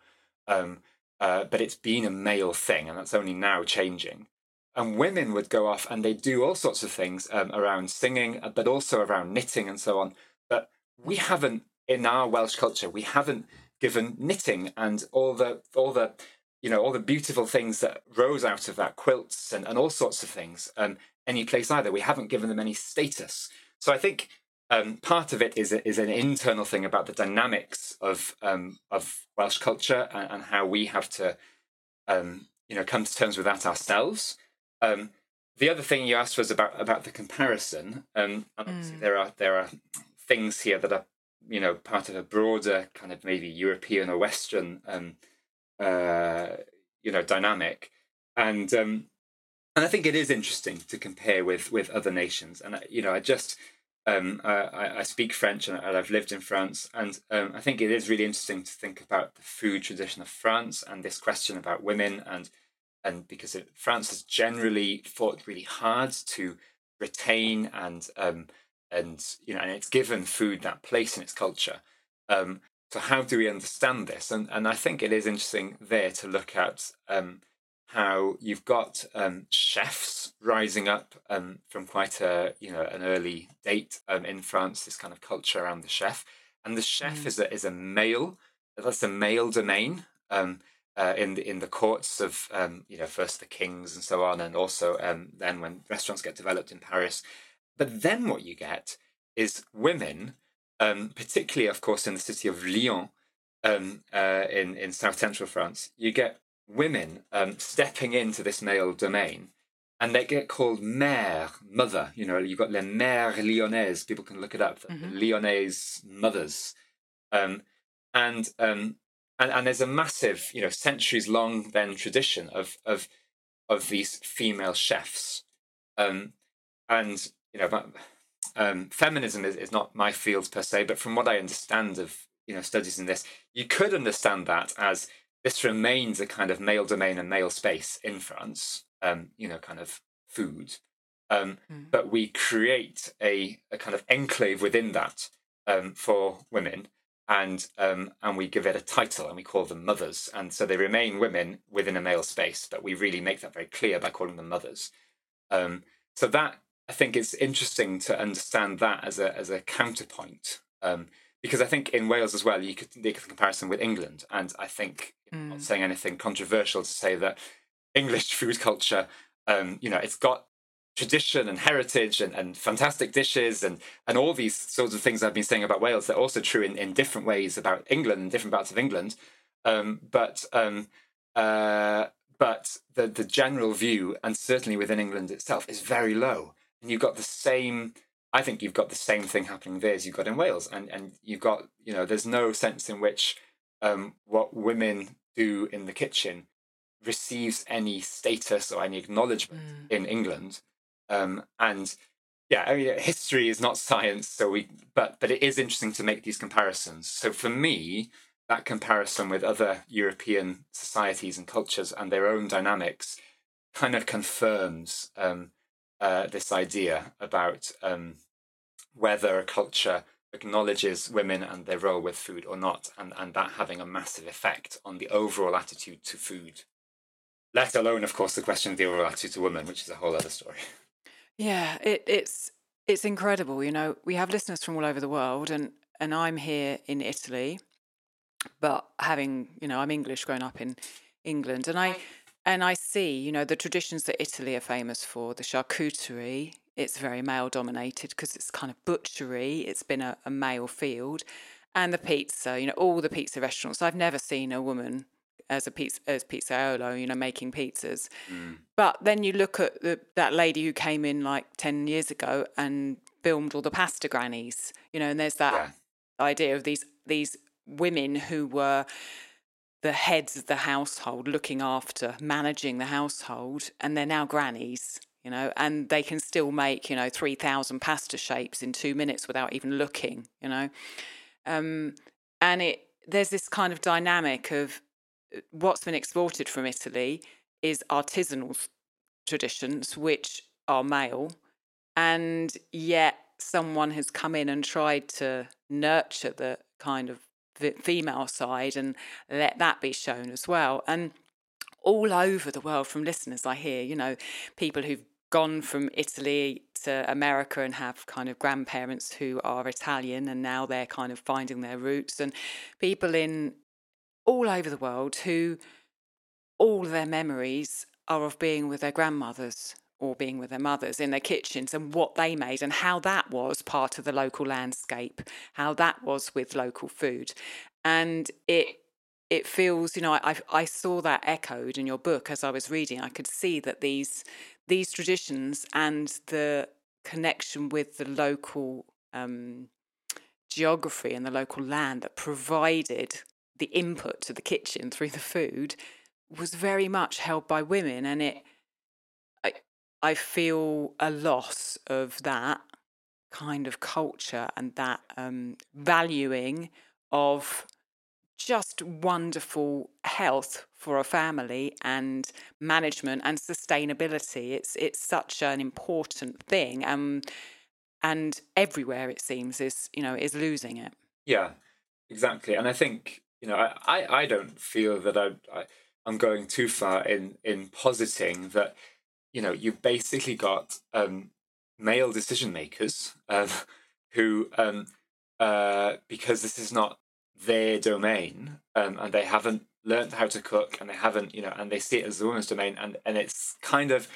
um, uh, but it's been a male thing, and that's only now changing. And women would go off and they do all sorts of things um, around singing, uh, but also around knitting and so on. But we haven't, in our Welsh culture, we haven't given knitting and all the all the you know all the beautiful things that rose out of that quilts and, and all sorts of things um, any place either. We haven't given them any status. So I think um, part of it is is an internal thing about the dynamics of um, of Welsh culture and, and, how we have to um, you know come to terms with that ourselves. Um, the other thing you asked was about about the comparison. Um, mm. There are there are things here that are you know part of a broader kind of maybe European or Western um, uh, you know dynamic, and and I think it is interesting to compare with with other nations. And you know I just um, I, I, speak French and I've lived in France, and um, I think it is really interesting to think about the food tradition of France and this question about women, and and because it, France has generally fought really hard to retain and um, and you know, and it's given food that place in its culture. Um, so how do we understand this? And and I think it is interesting there to look at um, how you've got um, chefs rising up um, from quite a you know an early date um, in France. This kind of culture around the chef, and the chef mm. is a is a male. That's a male domain um, uh, in the in the courts of um, you know first the kings and so on, and also um, then when restaurants get developed in Paris. But then what you get is women, particularly of course in the city of Lyon, uh, in in south central France. You get women um, stepping into this male domain and they get called mère, mother. You know, you've got les mères lyonnaises. People can look it up. Mm-hmm. Lyonnais mothers, um, and um, and and there's a massive, you know, centuries long then tradition of of of these female chefs, um, and you know, um, feminism is, is not my field per se, but from what I understand of you know studies in this, you could understand that as this remains a kind of male domain and male space in France, um, you know, kind of food. Um, mm. But we create a, a kind of enclave within that um, for women, and um, and we give it a title, and we call them mothers. And so they remain women within a male space, but we really make that very clear by calling them mothers. Um, so that I think it's interesting to understand that as a as a counterpoint um, because I think in Wales as well, you could make a comparison with England, and I think mm. not saying anything controversial to say that English [LAUGHS] food culture, um, you know, it's got tradition and heritage and, and fantastic dishes and and all these sorts of things I've been saying about Wales. They're also true in, in different ways about England and different parts of England, um, but um, uh, but the the general view, and certainly within England itself, is very low. And you've got the same I think you've got the same thing happening there as you've got in Wales, and and you've got you know there's no sense in which um, what women do in the kitchen receives any status or any acknowledgement mm. in England, um, and yeah, I mean history is not science, so we but but it is interesting to make these comparisons. So for me, that comparison with other European societies and cultures and their own dynamics kind of confirms um, uh, this idea about um, whether a culture acknowledges women and their role with food or not, and, and that having a massive effect on the overall attitude to food. Let alone, of course, the question of the overall attitude to women, which is a whole other story. Yeah, it, it's it's incredible. You know, we have listeners from all over the world, and and I'm here in Italy, but having you know, I'm English, growing up in England, and I and I see, you know, the traditions that Italy are famous for, the charcuterie, it's very male dominated because it's kind of butchery, it's been a, a, male field. And the pizza, you know, all the pizza restaurants. I've never seen a woman as a pizza as pizzaiolo, you know, making pizzas. Mm. But then you look at the, that lady who came in like ten years ago and filmed all the pasta grannies, you know, and there's that yeah. idea of these these women who were the heads of the household looking after managing the household and they're now grannies you know and they can still make you know 3000 pasta shapes in 2 minutes without even looking you know? Um, and it there's this kind of dynamic of uh, what's been exported from Italy is artisanal traditions which are male and yet someone has come in and tried to nurture the kind of female side and let that be shown as well. And all over the world from listeners I hear, you know, people who've gone from Italy to America and have kind of grandparents who are Italian and now they're kind of finding their roots and people in all over the world who all their memories are of being with their grandmothers or being with their mothers in their kitchens and what they made and how that was part of the local landscape, how that was with local food. And it it feels, you know, I I saw that echoed in your book as I was reading. I could see that these these traditions and the connection with the local um, geography and the local land that provided the input to the kitchen through the food was very much held by women and it I feel a loss of that kind of culture and that um, valuing of just wonderful health for a family and management and sustainability. It's it's such an important thing, um, and everywhere it seems is you know is losing it. Yeah, exactly. And I think you know I I, I don't feel that I, I I'm going too far in in positing that you know, you've basically got um, male decision makers um, [LAUGHS] who, um, uh, because this is not their domain um, and they haven't learned how to cook and they haven't, you know, and they see it as a woman's domain and, and it's kind of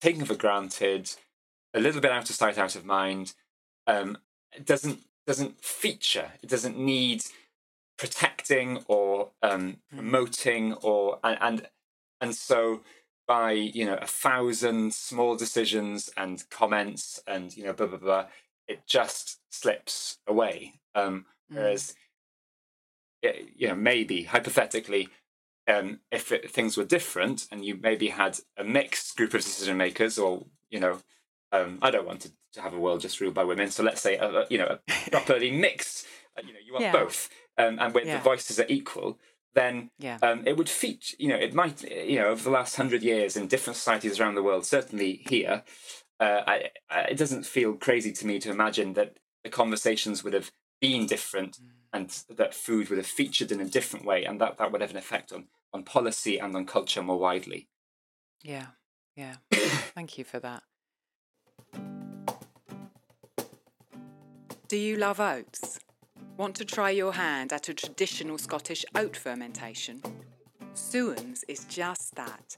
taken for granted, a little bit out of sight, out of mind. Um, it doesn't doesn't feature. It doesn't need protecting or um, hmm. promoting or and and, and so by you know a thousand small decisions and comments and you know blah blah blah it just slips away um mm. whereas it, you know maybe hypothetically um if it, things were different and you maybe had a mixed group of decision makers or you know um i don't want to, to have a world just ruled by women so let's say a, a you know a [LAUGHS] properly mixed uh, you know you want yeah. both um, and when yeah. the voices are equal then yeah. um, it would feature, you know, it might, you know, over the last hundred years in different societies around the world, certainly here, uh, I, I, it doesn't feel crazy to me to imagine that the conversations would have been different mm. and that food would have featured in a different way and that, that would have an effect on, on policy and on culture more widely. Yeah, yeah. [COUGHS] Thank you for that. Do you love oats? Want to try your hand at a traditional Scottish oat fermentation? Sowans is just that.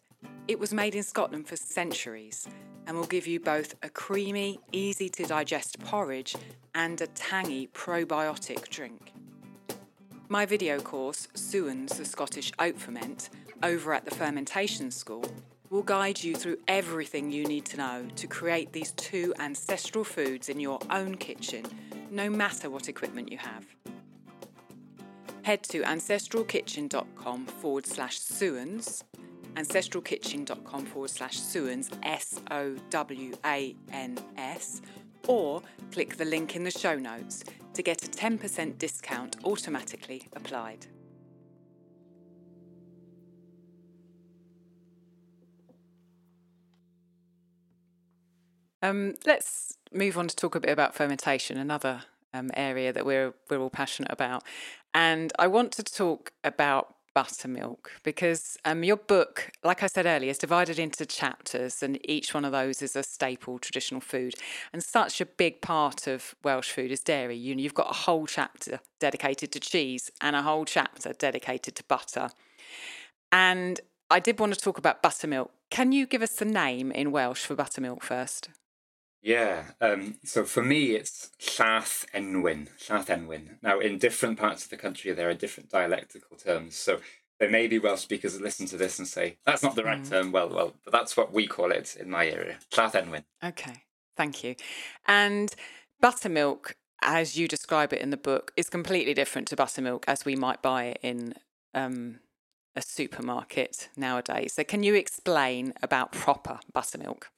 It was made in Scotland for centuries and will give you both a creamy, easy to digest porridge and a tangy probiotic drink. My video course, Sowans the Scottish Oat Ferment, over at the Fermentation School, will guide you through everything you need to know to create these two ancestral foods in your own kitchen, no matter what equipment you have. Head to ancestralkitchen.com forward slash Sowans, ancestralkitchen.com forward slash Sowans, S O W A N S, or click the link in the show notes to get a 10% discount automatically applied. Um, let's move on to talk a bit about fermentation, another um, area that we're we're all passionate about. And I want to talk about buttermilk because um, your book, like I said earlier, is divided into chapters, and each one of those is a staple traditional food. And such a big part of Welsh food is dairy. You know, you've got a whole chapter dedicated to cheese and a whole chapter dedicated to butter. And I did want to talk about buttermilk. Can you give us the name in Welsh for buttermilk first? Yeah, um, so for me it's Llath Enwyn, Llath Enwyn. Now, in different parts of the country, there are different dialectical terms. So there may be Welsh speakers that listen to this and say, that's not the right mm. term. Well, well, but that's what we call it in my area, Llath Enwyn. Okay, thank you. And buttermilk, as you describe it in the book, is completely different to buttermilk as we might buy it in um, a supermarket nowadays. So can you explain about proper buttermilk?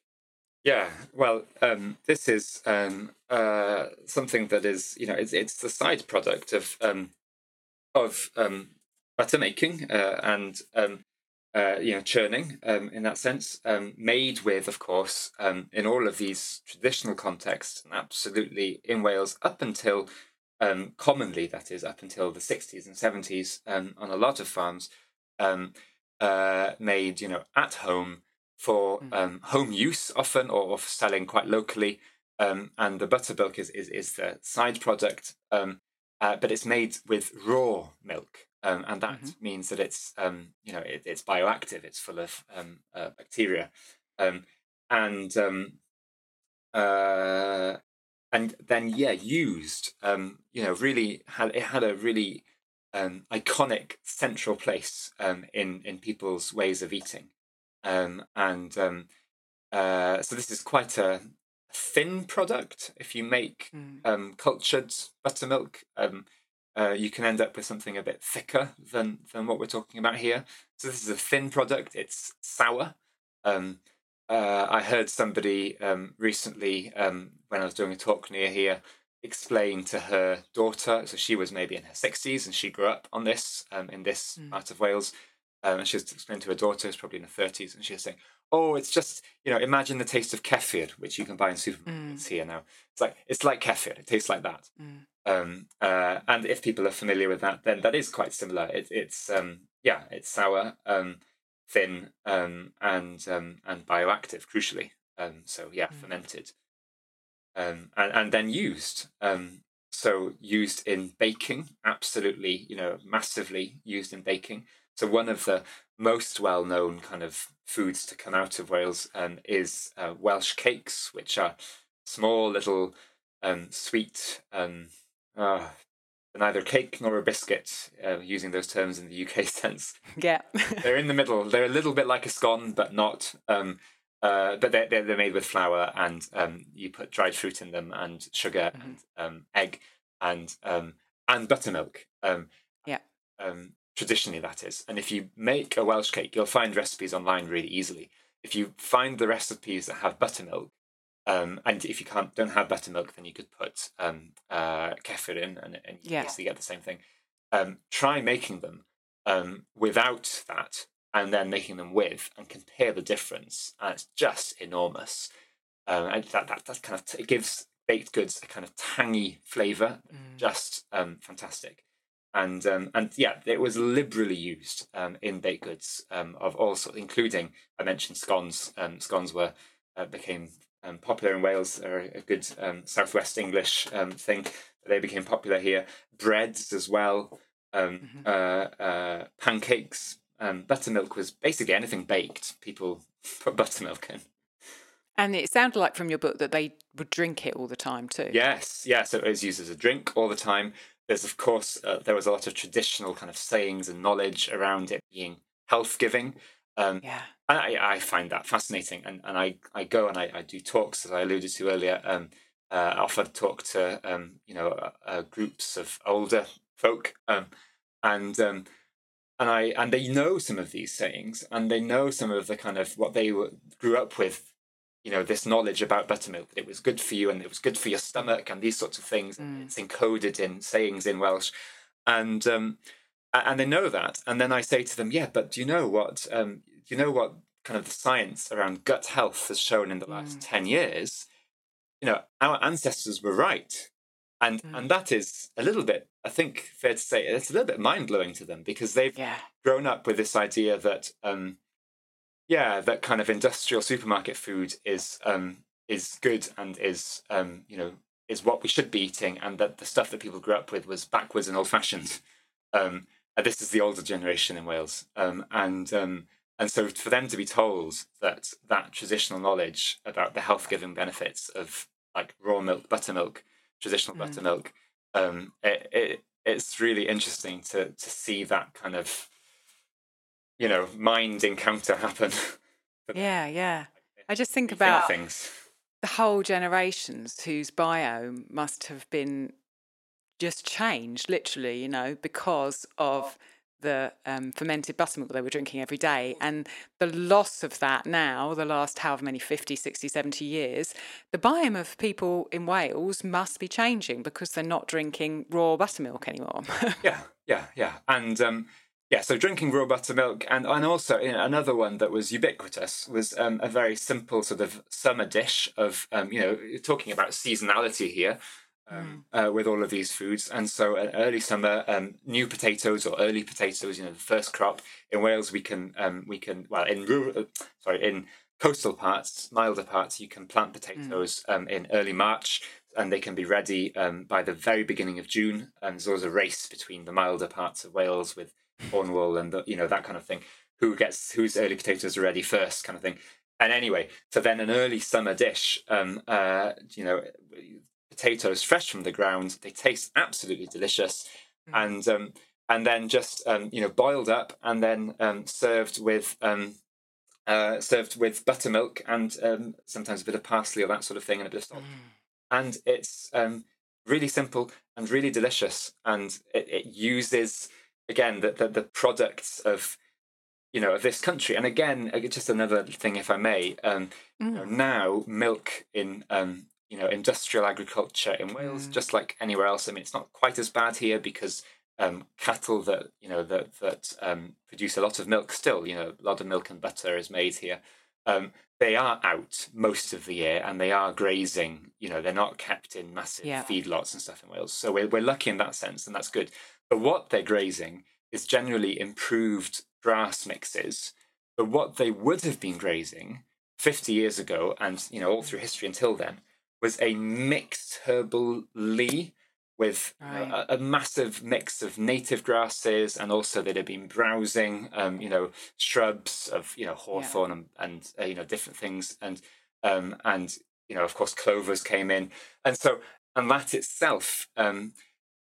Yeah, well, um, this is um, uh, something that is, you know, it's, it's the side product of um, of um, butter making uh, and um, uh, you know churning um, in that sense, made with, of course, in all of these traditional contexts, and absolutely in Wales up until commonly that is up until the sixties and seventies on a lot of farms, uh, made you know at home for mm. um, home use often or, or, for selling quite locally. Um, and the buttermilk is, is, is the side product, um, uh, but it's made with raw milk. Um, and that mm-hmm. means that it's um, you know it, it's bioactive. It's full of um, uh, bacteria, and uh, and then yeah, used you know really had it had a really iconic central place in in people's ways of eating. Um, and um, uh, so this is quite a thin product. If you make mm. um, cultured buttermilk, um, uh, you can end up with something a bit thicker than than what we're talking about here. So this is a thin product. It's sour. Um, uh, I heard somebody um, recently um, when I was doing a talk near here explain to her daughter. So she was maybe in her sixties and she grew up on this um, in this mm. part of Wales. Um, and she was explaining to her daughter, who's probably in her thirties, and she was saying, "Oh, it's just you know, imagine the taste of kefir, which you can buy in supermarkets mm. here now. It's like it's like kefir. It tastes like that. Mm. Um, uh, and if people are familiar with that, then that is quite similar. It, it's um, yeah, it's sour, um, thin, um, and um, and bioactive, crucially. Um, so yeah, mm. fermented, um, and and then used. Um, so used in baking, absolutely, you know, massively used in baking. So one of the most well-known kind of foods to come out of Wales um, is uh, Welsh cakes, which are small little um, sweet, um, uh, neither cake nor a biscuit, uh, using those terms in the UK [LAUGHS] sense. Yeah, they're in the middle. They're a little bit like a scone, but not. Um, uh, but they're, they're made with flour, and um, you put dried fruit in them, and sugar, mm-hmm. and um, egg, and um, and buttermilk. Um, yeah. Um, traditionally that is. And if you make a Welsh cake, you'll find recipes online really easily. If you find the recipes that have buttermilk, um, and if you can't don't have buttermilk, then you could put um, uh, kefir in, and, and you yeah. basically get the same thing. Um, try making them um, without that, and then making them with, and compare the difference. And it's just enormous. Um, and that, that that kind of t- it gives baked goods a kind of tangy flavor, mm. just um, fantastic and um, and yeah, it was liberally used um, in baked goods um, of all sorts, including I mentioned scones. Um, scones were uh, became um, popular in Wales. They're a good um, southwest English um, thing. They became popular here. Breads as well. Um, mm-hmm. uh, uh, pancakes. Um, buttermilk was basically anything baked. People [LAUGHS] put buttermilk in. And it sounded like from your book that they would drink it all the time too. Yes, yes. So it was used as a drink all the time. There's, of course, uh, there was a lot of traditional kind of sayings and knowledge around it being health giving. Um, yeah. And I, I find that fascinating. And, and I, I go and I, I do talks, as I alluded to earlier. Um, uh, I often talk to, um, you know, uh, uh, groups of older folk. Um, and um, and I and they know some of these sayings, and they know some of the kind of what they were, grew up with. You know, this knowledge about buttermilk that it was good for you and it was good for your stomach and these sorts of things. Mm. It's encoded in sayings in Welsh, and um, and they know that. And then I say to them, yeah, but do you know what? Um, do you know what kind of the science around gut health has shown in the last mm. ten years? You know, our ancestors were right, and mm. and that is a little bit, I think, fair to say, it's a little bit mind blowing to them because they've yeah. grown up with this idea that, um, yeah, that kind of industrial supermarket food is um, is good and is um, you know is what we should be eating, and that the stuff that people grew up with was backwards and old fashioned. [LAUGHS] Um, and this is the older generation in Wales, um, and um, and so for them to be told that that traditional knowledge about the health giving benefits of like raw milk, buttermilk, traditional mm. buttermilk, um, it, it it's really interesting to to see that kind of you know mind encounter happen. [LAUGHS] yeah, yeah. I just think about things. The whole generations whose biome must have been just changed, literally, you know, because of the um, fermented buttermilk they were drinking every day. And the loss of that now, the last however many 50, 60, 70 years, the biome of people in Wales must be changing because they're not drinking raw buttermilk anymore. yeah, yeah, yeah. And um, yeah, so drinking raw buttermilk, and, and also you know, another one that was ubiquitous was um, a very simple sort of summer dish of, um, you know, talking about seasonality here um, mm. uh, with all of these foods. And so, an early summer, um, new potatoes or early potatoes, you know, the first crop in Wales, we can um, we can well in rural, uh, sorry, in coastal parts, milder parts, you can plant potatoes mm. in early March. And they can be ready um, by the very beginning of June. And there's always a race between the milder parts of Wales with Cornwall and the, you know that kind of thing. Who gets whose early potatoes are ready first, kind of thing and anyway, so then an early summer dish, um, uh, you know, potatoes fresh from the ground. They taste absolutely delicious, mm. and um, and then just um, you know boiled up and then um, served with um, uh, served with buttermilk and um, sometimes a bit of parsley or that sort of thing and a bit of salt. Mm. And it's um, really simple and really delicious, and it, it uses again the, the, the products of you know of this country. And again, uh, just another thing, if I may, um, mm. you know, mm. now milk in um, you know industrial agriculture in Wales, mm. just like anywhere else. I mean, it's not quite as bad here because um, cattle that you know that that um, produce a lot of milk still, you know, a lot of milk and butter is made here. Um, they are out most of the year and they are grazing. You know, they're not kept in massive yeah. feedlots and stuff in Wales. So we're we're lucky in that sense, and that's good. But what they're grazing is generally improved grass mixes. But what they would have been grazing 50 years ago, and you know all through history until then, was a mixed herbal lea with right. a, a, massive mix of native grasses and also they'd have been browsing um, you know shrubs of you know hawthorn yeah. and, and uh, you know different things and um, and you know of course clovers came in and so and that itself um,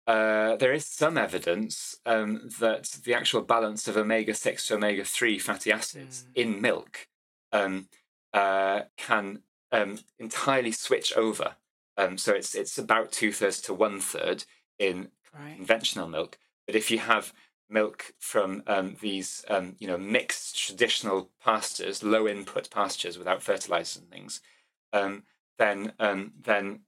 uh, there is some evidence um, that the actual balance of omega 6 to omega 3 fatty acids mm. in milk um, uh, can um, entirely switch over. Um, so it's it's about two thirds to one third in right. conventional milk. But if you have milk from um, these um, you know mixed traditional pastures, low input pastures without fertilizers and things, um, then um, then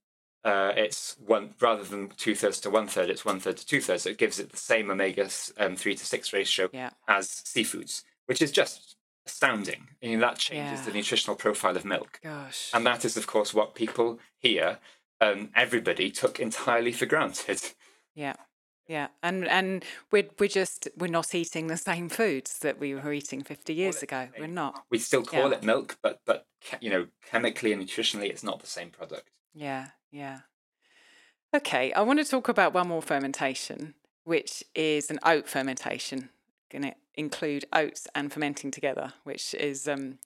uh, it's one rather than two thirds to one third, it's one third to two thirds. So it gives it the same omega three to six ratio yeah. as seafoods, which is just astounding. I mean, that changes yeah. the nutritional profile of milk. Gosh. And that is, of course, what people here, um, everybody took entirely for granted. Yeah. Yeah, and and we're we're just we're not eating the same foods that we were eating fifty years ago. We're not. We still call yeah. it milk, but but you know, chemically and nutritionally, it's not the same product. Yeah, yeah. Okay, I want to talk about one more fermentation, which is an oat fermentation going to include oats and fermenting together, which is um,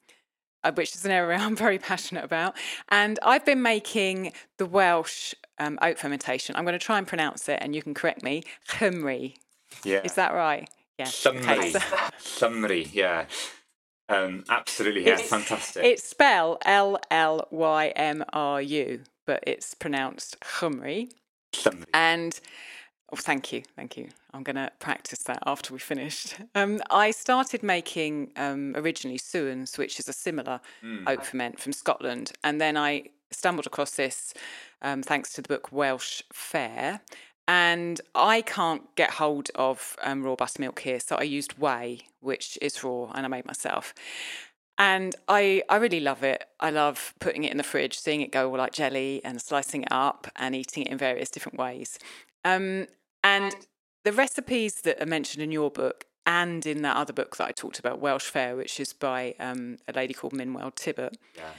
uh, which is an area [LAUGHS] I'm very passionate about. And I've been making the Welsh um, oat fermentation. I'm going to try and pronounce it, and you can correct me. Chymru. Yeah. Is that right? Yeah. So... Chymru. Yeah. Um, absolutely, yeah, it's, fantastic. It's spelled L L Y M R U, but it's pronounced Chumri. And oh, thank you, thank you. I'm going to practice that after we finished. [LAUGHS] Um, I started making um, originally Sowans, which is a similar mm. oat ferment from Scotland, and then I stumbled across this um, thanks to the book Welsh Fare. And I can't get hold of um, raw buttermilk here, so I used whey, which is raw, and I made myself. And I, I really love it. I love putting it in the fridge, seeing it go all like jelly, and slicing it up and eating it in various different ways. Um, and the recipes that are mentioned in your book and in that other book that I talked about, Welsh Fare, which is by um, a lady called Minwel Tibbott, yeah.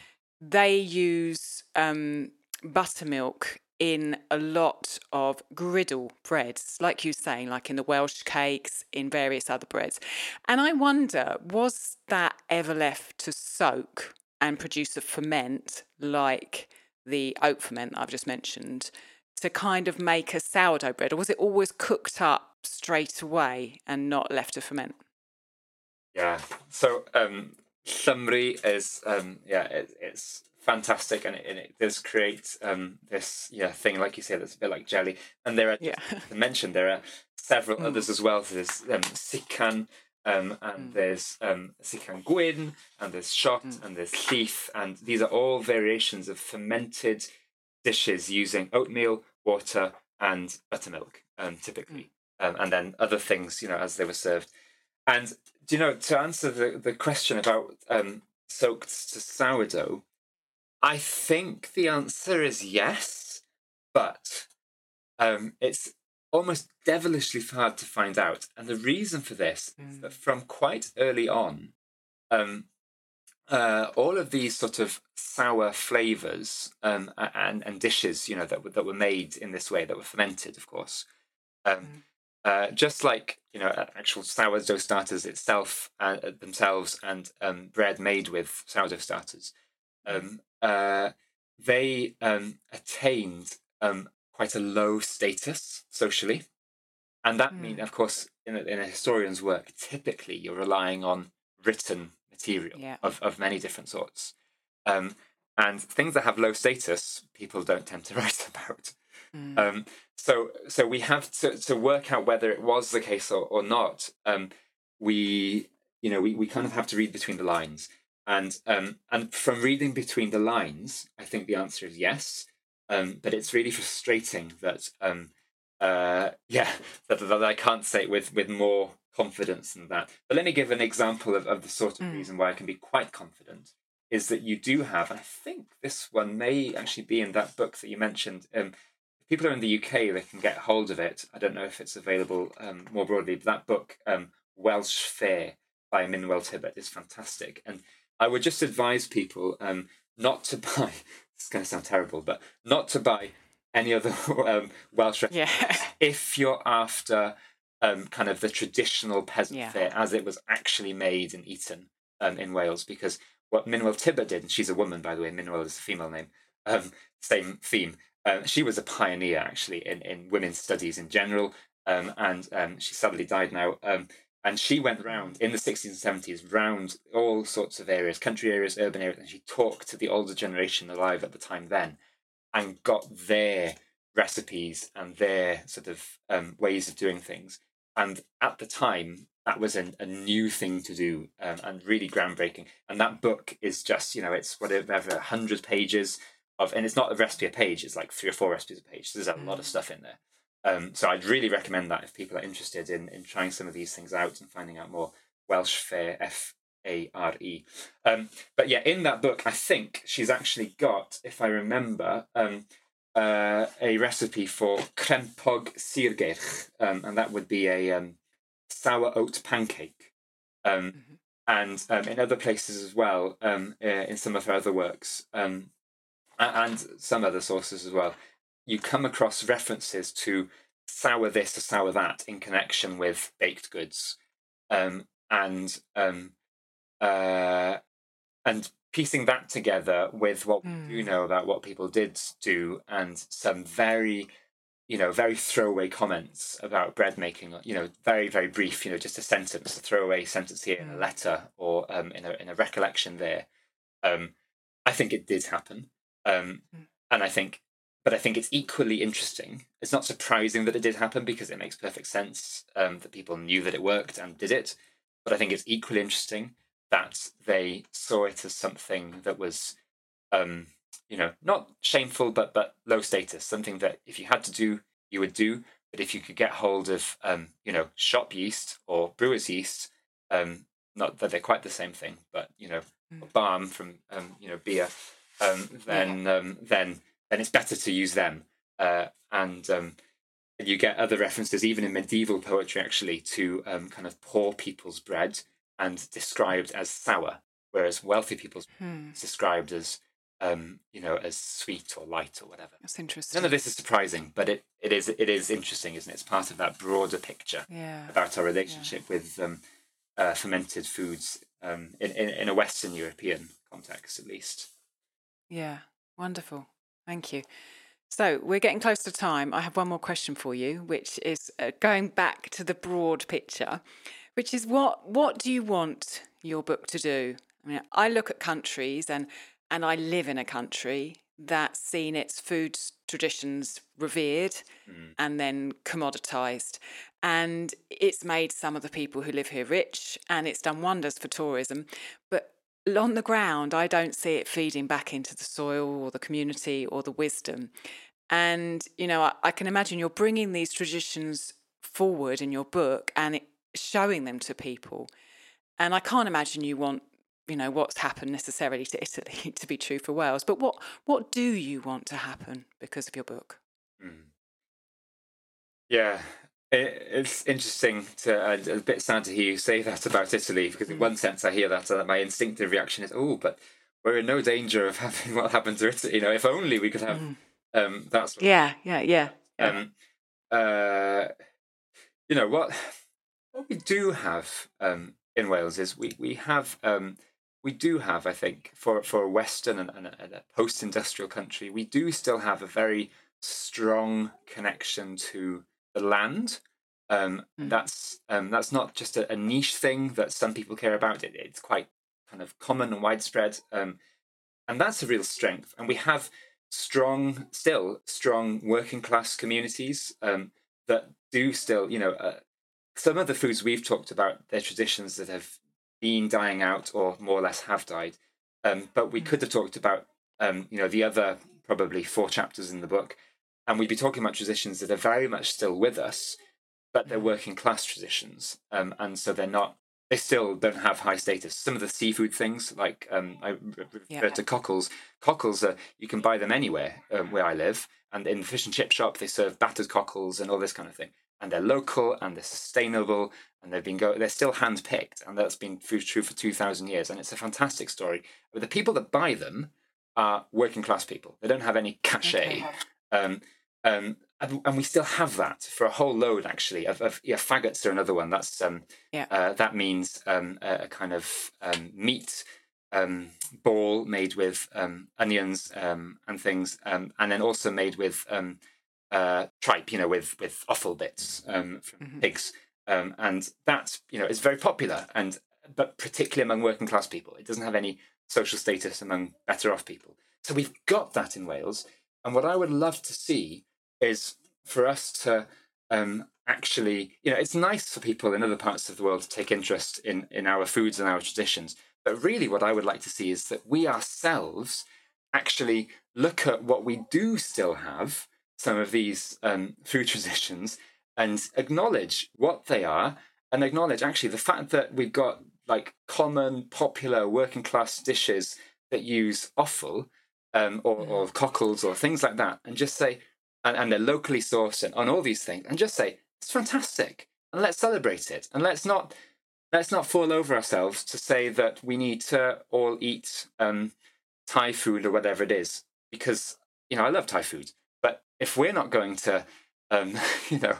they use um, buttermilk in a lot of griddle breads, like you were saying, like in the Welsh cakes, in various other breads. And I wonder, was that ever left to soak and produce a ferment like the oat ferment I've just mentioned to kind of make a sourdough bread, or was it always cooked up straight away and not left to ferment? Yeah. So um, Llymri is um, yeah, it, it's fantastic and it, and it does create um, this yeah thing like you say that's a bit like jelly and there are yeah. to mention there are several mm. others as well so there's um, sucan um, and mm. there's um, sucan gwyn and there's shot mm. and there's leaf and these are all variations of fermented dishes using oatmeal water and buttermilk um, typically mm. um, and then other things you know as they were served and do you know to answer the, the question about um, soaked to sourdough I think the answer is yes, but um, it's almost devilishly hard to find out. And the reason for this mm. is that mm. from quite early on, um, uh, all of these sort of sour flavors um, and, and dishes, you know, that were, that were made in this way, that were fermented, of course, um, mm. uh, just like you know, actual sourdough starters itself uh, themselves, and um, bread made with sourdough starters, um, uh, they um, attained um, quite a low status socially. And that mm. means, of course, in a, in a, historian's work, typically you're relying on written material yeah. of, of many different sorts. Um, and things that have low status, people don't tend to [LAUGHS] write about. Mm. Um, so, so we have to, to work out whether it was the case or, or not. Um, we, you know, we, we kind of have to read between the lines. And um, and from reading between the lines, I think the answer is yes. Um, but it's really frustrating that um, uh, yeah that, that I can't say it with with more confidence than that. But let me give an example of, of the sort of mm. reason why I can be quite confident is that you do have, and I think this one may actually be in that book that you mentioned. Um, if people are in the UK, they can get hold of it. I don't know if it's available um, more broadly, but that book, um, Welsh Fare by Minwel Tibbott, is fantastic. And I would just advise people um, not to [LAUGHS] buy. It's going to sound terrible, but not to buy any other [LAUGHS] um, Welsh yeah. [LAUGHS] if you're after um, kind of the traditional peasant yeah. fare as it was actually made and eaten um, in Wales. Because what Minwel Tibbott did, and she's a woman, by the way, Minwel is a female name, um, same theme. Um, she was a pioneer actually in, in women's studies in general, um, and um, she sadly died now. And she went around in the 60s and 70s, round all sorts of areas, country areas, urban areas, and she talked to the older generation alive at the time then and got their recipes and their sort of um, ways of doing things. And at the time, that was a, a new thing to do um, and really groundbreaking. And that book is just, you know, it's whatever, 100 pages of, and it's not a recipe a page, it's like three or four recipes a page. So there's a lot of mm. stuff in there. Um, so I'd really recommend that if people are interested in, in trying some of these things out and finding out more. Welsh Fare, F A R E. Um, but yeah, in that book, I think she's actually got, if I remember, um, uh, a recipe for crempog surgeirch, um, and that would be a um, sour oat pancake. Um, mm-hmm. And um, in other places as well, um, uh, in some of her other works, um, and some other sources as well, you come across references to sour this or sour that in connection with baked goods, um, and um, uh, and piecing that together with what mm. we do hmm. know about what people did do and some very you know, very throwaway comments about bread making. You know, very very brief. You know, just a sentence, a throwaway sentence here in a mm. letter or um, in a in a recollection there. Um, I think it did happen, um, mm. and I think, but I think it's equally interesting. It's not surprising that it did happen because it makes perfect sense um, that people knew that it worked and did it. But I think it's equally interesting that they saw it as something that was um, you know, not shameful, but but low status. Something that if you had to do, you would do. But if you could get hold of, um, you know, shop yeast or brewer's yeast, um, not that they're quite the same thing, but you know, mm. barm from, um, you know, beer, um, then yeah. um, then then it's better to use them. Uh, and um, you get other references, even in medieval poetry, actually, to um, kind of poor people's bread and described as sour, whereas wealthy people's hmm. described as um, you know, as sweet or light or whatever. That's interesting. None of this is surprising, but it, it is it is interesting, isn't it? It's part of that broader picture yeah. about our relationship yeah. with um, uh, fermented foods um, in, in in a Western European context, at least. Yeah, wonderful. Thank you. So we're getting close to time. I have one more question for you, which is uh, going back to the broad picture, which is what what do you want your book to do? I mean, I look at countries and and I live in a country that's seen its food traditions revered mm. and then commoditized. And it's made some of the people who live here rich and it's done wonders for tourism. But on the ground, I don't see it feeding back into the soil or the community or the wisdom. And, you know, I, I can imagine you're bringing these traditions forward in your book and it, showing them to people. And I can't imagine you want you know what's happened necessarily to Italy [LAUGHS] to be true for Wales, but what what do you want to happen because of your book? Mm. Yeah, it, it's interesting to uh, a bit sad to hear you say that about Italy because in mm. one sense I hear that uh, my instinctive reaction is oh, but we're in no danger of [LAUGHS] having what happened to Italy. You know, if only we could have mm. um, that. Sort yeah, yeah, yeah, yeah. Um, uh, you know what? What we do have um, in Wales is we we have um, we do have, I think, for for a Western and, and a, a post-industrial country, we do still have a very strong connection to the land. Um, mm. That's um, that's not just a, a, niche thing that some people care about. It, it's quite kind of common and widespread, um, and that's a real strength. And we have strong, still strong working class communities um, that do still, you know, uh, some of the foods we've talked about, they're traditions that have been dying out or more or less have died. Um, but we hmm. could have talked about, um, you know, the other probably four chapters in the book, and we'd be talking about traditions that are very much still with us, but they're hmm. working class traditions, um, and so they're not. They still don't have high status. Some of the seafood things, like um, I refer yeah. to cockles. Cockles, are, you can buy them anywhere um, where I live, and in the fish and chip shop they serve battered cockles and all this kind of thing and they're local and they're sustainable and they've been go they're still hand picked and that's been true for 2000 years and it's a fantastic story but the people that buy them are working class people they don't have any cachet okay. um, um, and, and, we still have that for a whole load actually of, of yeah faggots are another one that's um, yeah. Uh, that means um, a, a, kind of um, meat um, ball made with um, onions um, and things, um, and then also made with um, uh, tripe, you know, with with offal bits um, from mm-hmm. pigs, um, and that you know is very popular, and but particularly among working class people, it doesn't have any social status among better off people. So we've got that in Wales, and what I would love to see is for us to um, actually, you know, it's nice for people in other parts of the world to take interest in in our foods and our traditions, but really, what I would like to see is that we ourselves actually look at what we do still have some of these um, food [LAUGHS] traditions and acknowledge what they are and acknowledge actually the fact that we've got like common popular working class dishes that use offal um, or, or cockles or things like that and just say and, and they're locally sourced and on all these things and just say it's fantastic and let's celebrate it and let's not let's not fall over ourselves to say that we need to all eat um, thai food or whatever it is because you know i love thai food but if we're not going to, um, [LAUGHS] you know,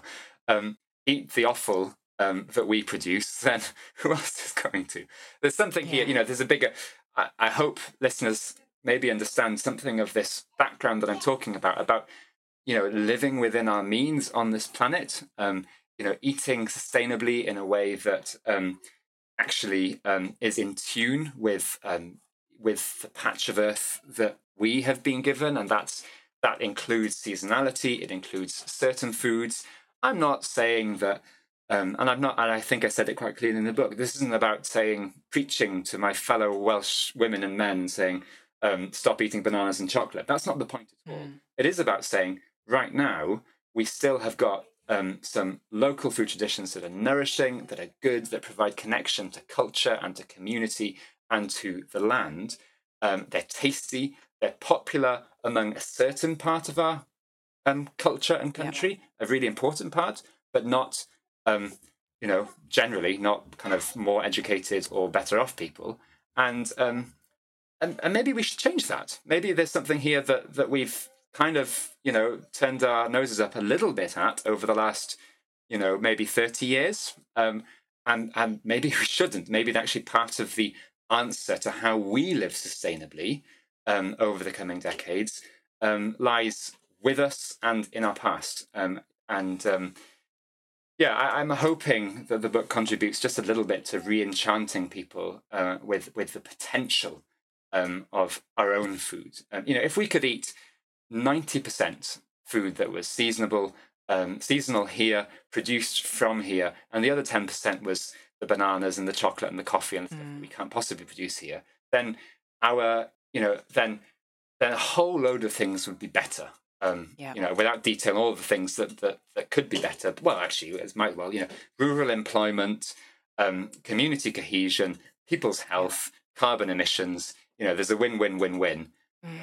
um, eat the offal um, that we produce, [LAUGHS] then who else is going to? There's something yeah. here, you know, there's a bigger. I, I, hope listeners maybe understand something of this background that I'm talking about, about you know, living within our means on this planet, um, you know, eating sustainably in a way that um, actually um, is in tune with um, with the patch of earth that we have been given, and that's that includes seasonality. It includes certain foods. I'm not saying that, um, and I'm not, and I think I said it quite clearly in the book. This isn't about saying preaching to my fellow Welsh women and men, saying um, stop eating bananas and chocolate. That's not the point at all. Mm. It is about saying right now we still have got um, some local food traditions that are nourishing, that are good, that provide connection to culture and to community and to the land. Um, they're tasty, they're popular among a certain part of our um, culture and country, yeah. a really important part, but not, um, you know, generally not kind of more educated or better off people. And, um, and and maybe we should change that. Maybe there's something here that that we've kind of you know turned our noses up a little bit at over the last you know maybe 30 years. Um, and and maybe we shouldn't. Maybe it's actually part of the answer to how we live sustainably um, over the coming decades um, lies with us and in our past. Um, and um, yeah I, am hoping that the book contributes just a little bit to re-enchanting people uh, with with the potential um, of our own food. You know if we could eat 90% food that was seasonable, um, seasonal here, produced from here, and the other 10% was the bananas and the chocolate and the coffee and that we mm. can't possibly produce here, then our, you know, then then a whole load of things would be better. Um, yeah. You know, without detailing all the things that, that that could be better. Well, actually, it might well. You know, rural employment, um, community cohesion, people's health, carbon emissions. You know, there's a win-win-win-win. Mm.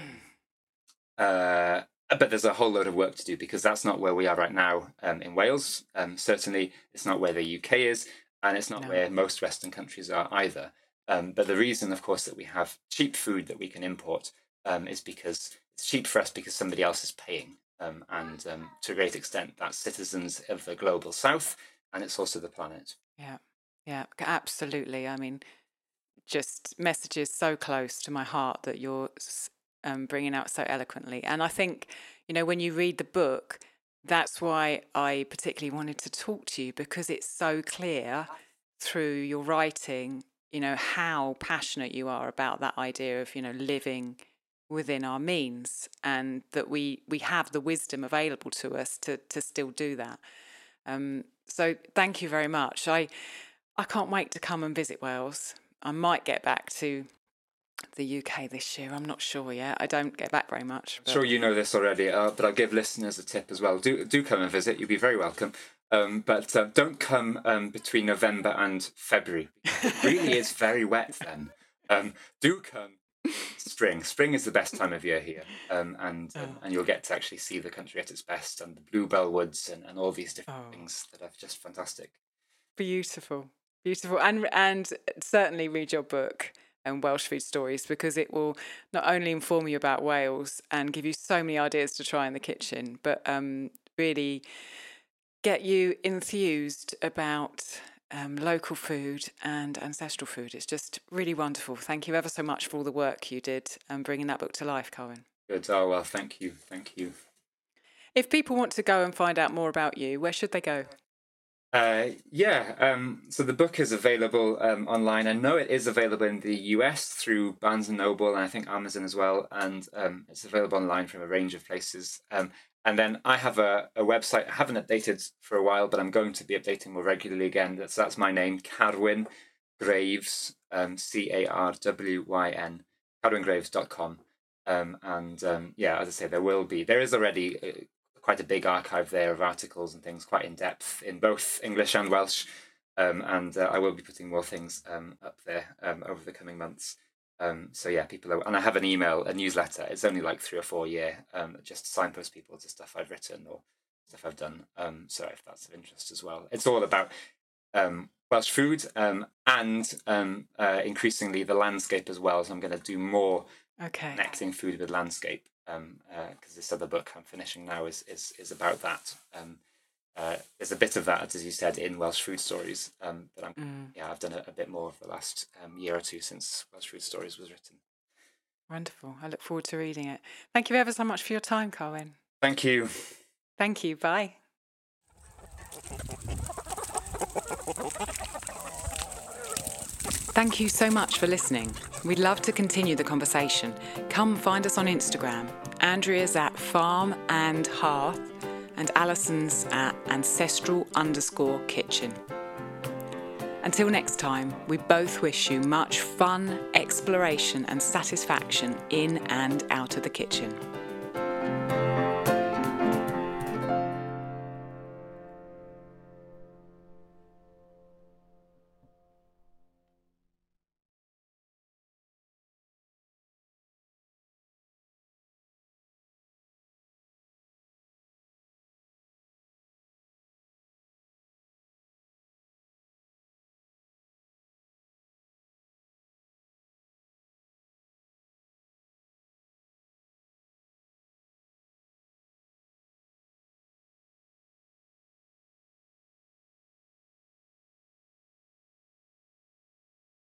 Uh, but there's a whole load of work to do because that's not where we are right now um, in Wales. Um, certainly, it's not where the UK is, and it's not no. where most Western countries are either. Um, but the reason, of course, that we have cheap food that we can import um, is because it's cheap for us because somebody else is paying. Um, and um, to a great extent, that's citizens of the global south, and it's also the planet. Yeah, yeah, absolutely. I mean, just messages so close to my heart that you're um, bringing out so eloquently. And I think, you know, when you read the book, that's why I particularly wanted to talk to you because it's so clear through your writing, you know, how passionate you are about that idea of, you know, living within our means and that we we have the wisdom available to us to to still do that. Um, so thank you very much. I I can't wait to come and visit Wales. I might get back to the UK this year. I'm not sure yet. I don't get back very much. But... Sure, you know this already, uh, but I'll give listeners a tip as well. Do do come and visit. You'll be very welcome. Um, but uh, don't come um, between November and February. It really is very wet then. Um, do come spring. Spring is the best time of year here, um, and oh. and you'll get to actually see the country at its best and the bluebell woods and, and all these different oh. things that are just fantastic. Beautiful, beautiful, and and certainly read your book and Welsh food stories because it will not only inform you about Wales and give you so many ideas to try in the kitchen, but um, really get you enthused about um, local food and ancestral food. It's just really wonderful. Thank you ever so much for all the work you did and bringing that book to life, Carwyn. Good. Oh, well, thank you. Thank you. If people want to go and find out more about you, where should they go? Uh, yeah, um, so the book is available um, online. I know it is available in the US through Barnes and Noble and I think Amazon as well, and um, it's available online from a range of places. Um, and then I have a, a website I haven't updated for a while, but I'm going to be updating more regularly again. That's that's my name, Carwyn Graves, um, C A R W Y N, carwyngraves.com. Um, and um, yeah, as I say, there will be there is already uh, quite a big archive there of articles and things, quite in depth in both English and Welsh. Um, and uh, I will be putting more things um, up there um, over the coming months. Um, so yeah, people are, and I have an email, a newsletter. It's only like three or four year, um, just signpost people to stuff I've written or stuff I've done. Um, so if that's of interest as well, it's all about Welsh food and uh, increasingly the landscape as well. So I'm going to do more okay. connecting food with landscape because um, uh, this other book I'm finishing now is is is about that. Um, uh, there's a bit of that, as you said, in Welsh Food Stories. Um, but I'm, mm. yeah, I've done a, a, bit more of the last um, year or two since Welsh Food Stories was written. Wonderful. I look forward to reading it. Thank you ever so much for your time, Carwyn. Thank you. Thank you. Bye. Thank you so much for listening. We'd love to continue the conversation. Come find us on Instagram. Andrea's at farm and hearth, and Alison's at ancestral underscore kitchen. Until next time, we both wish you much fun, exploration, and satisfaction in and out of the kitchen.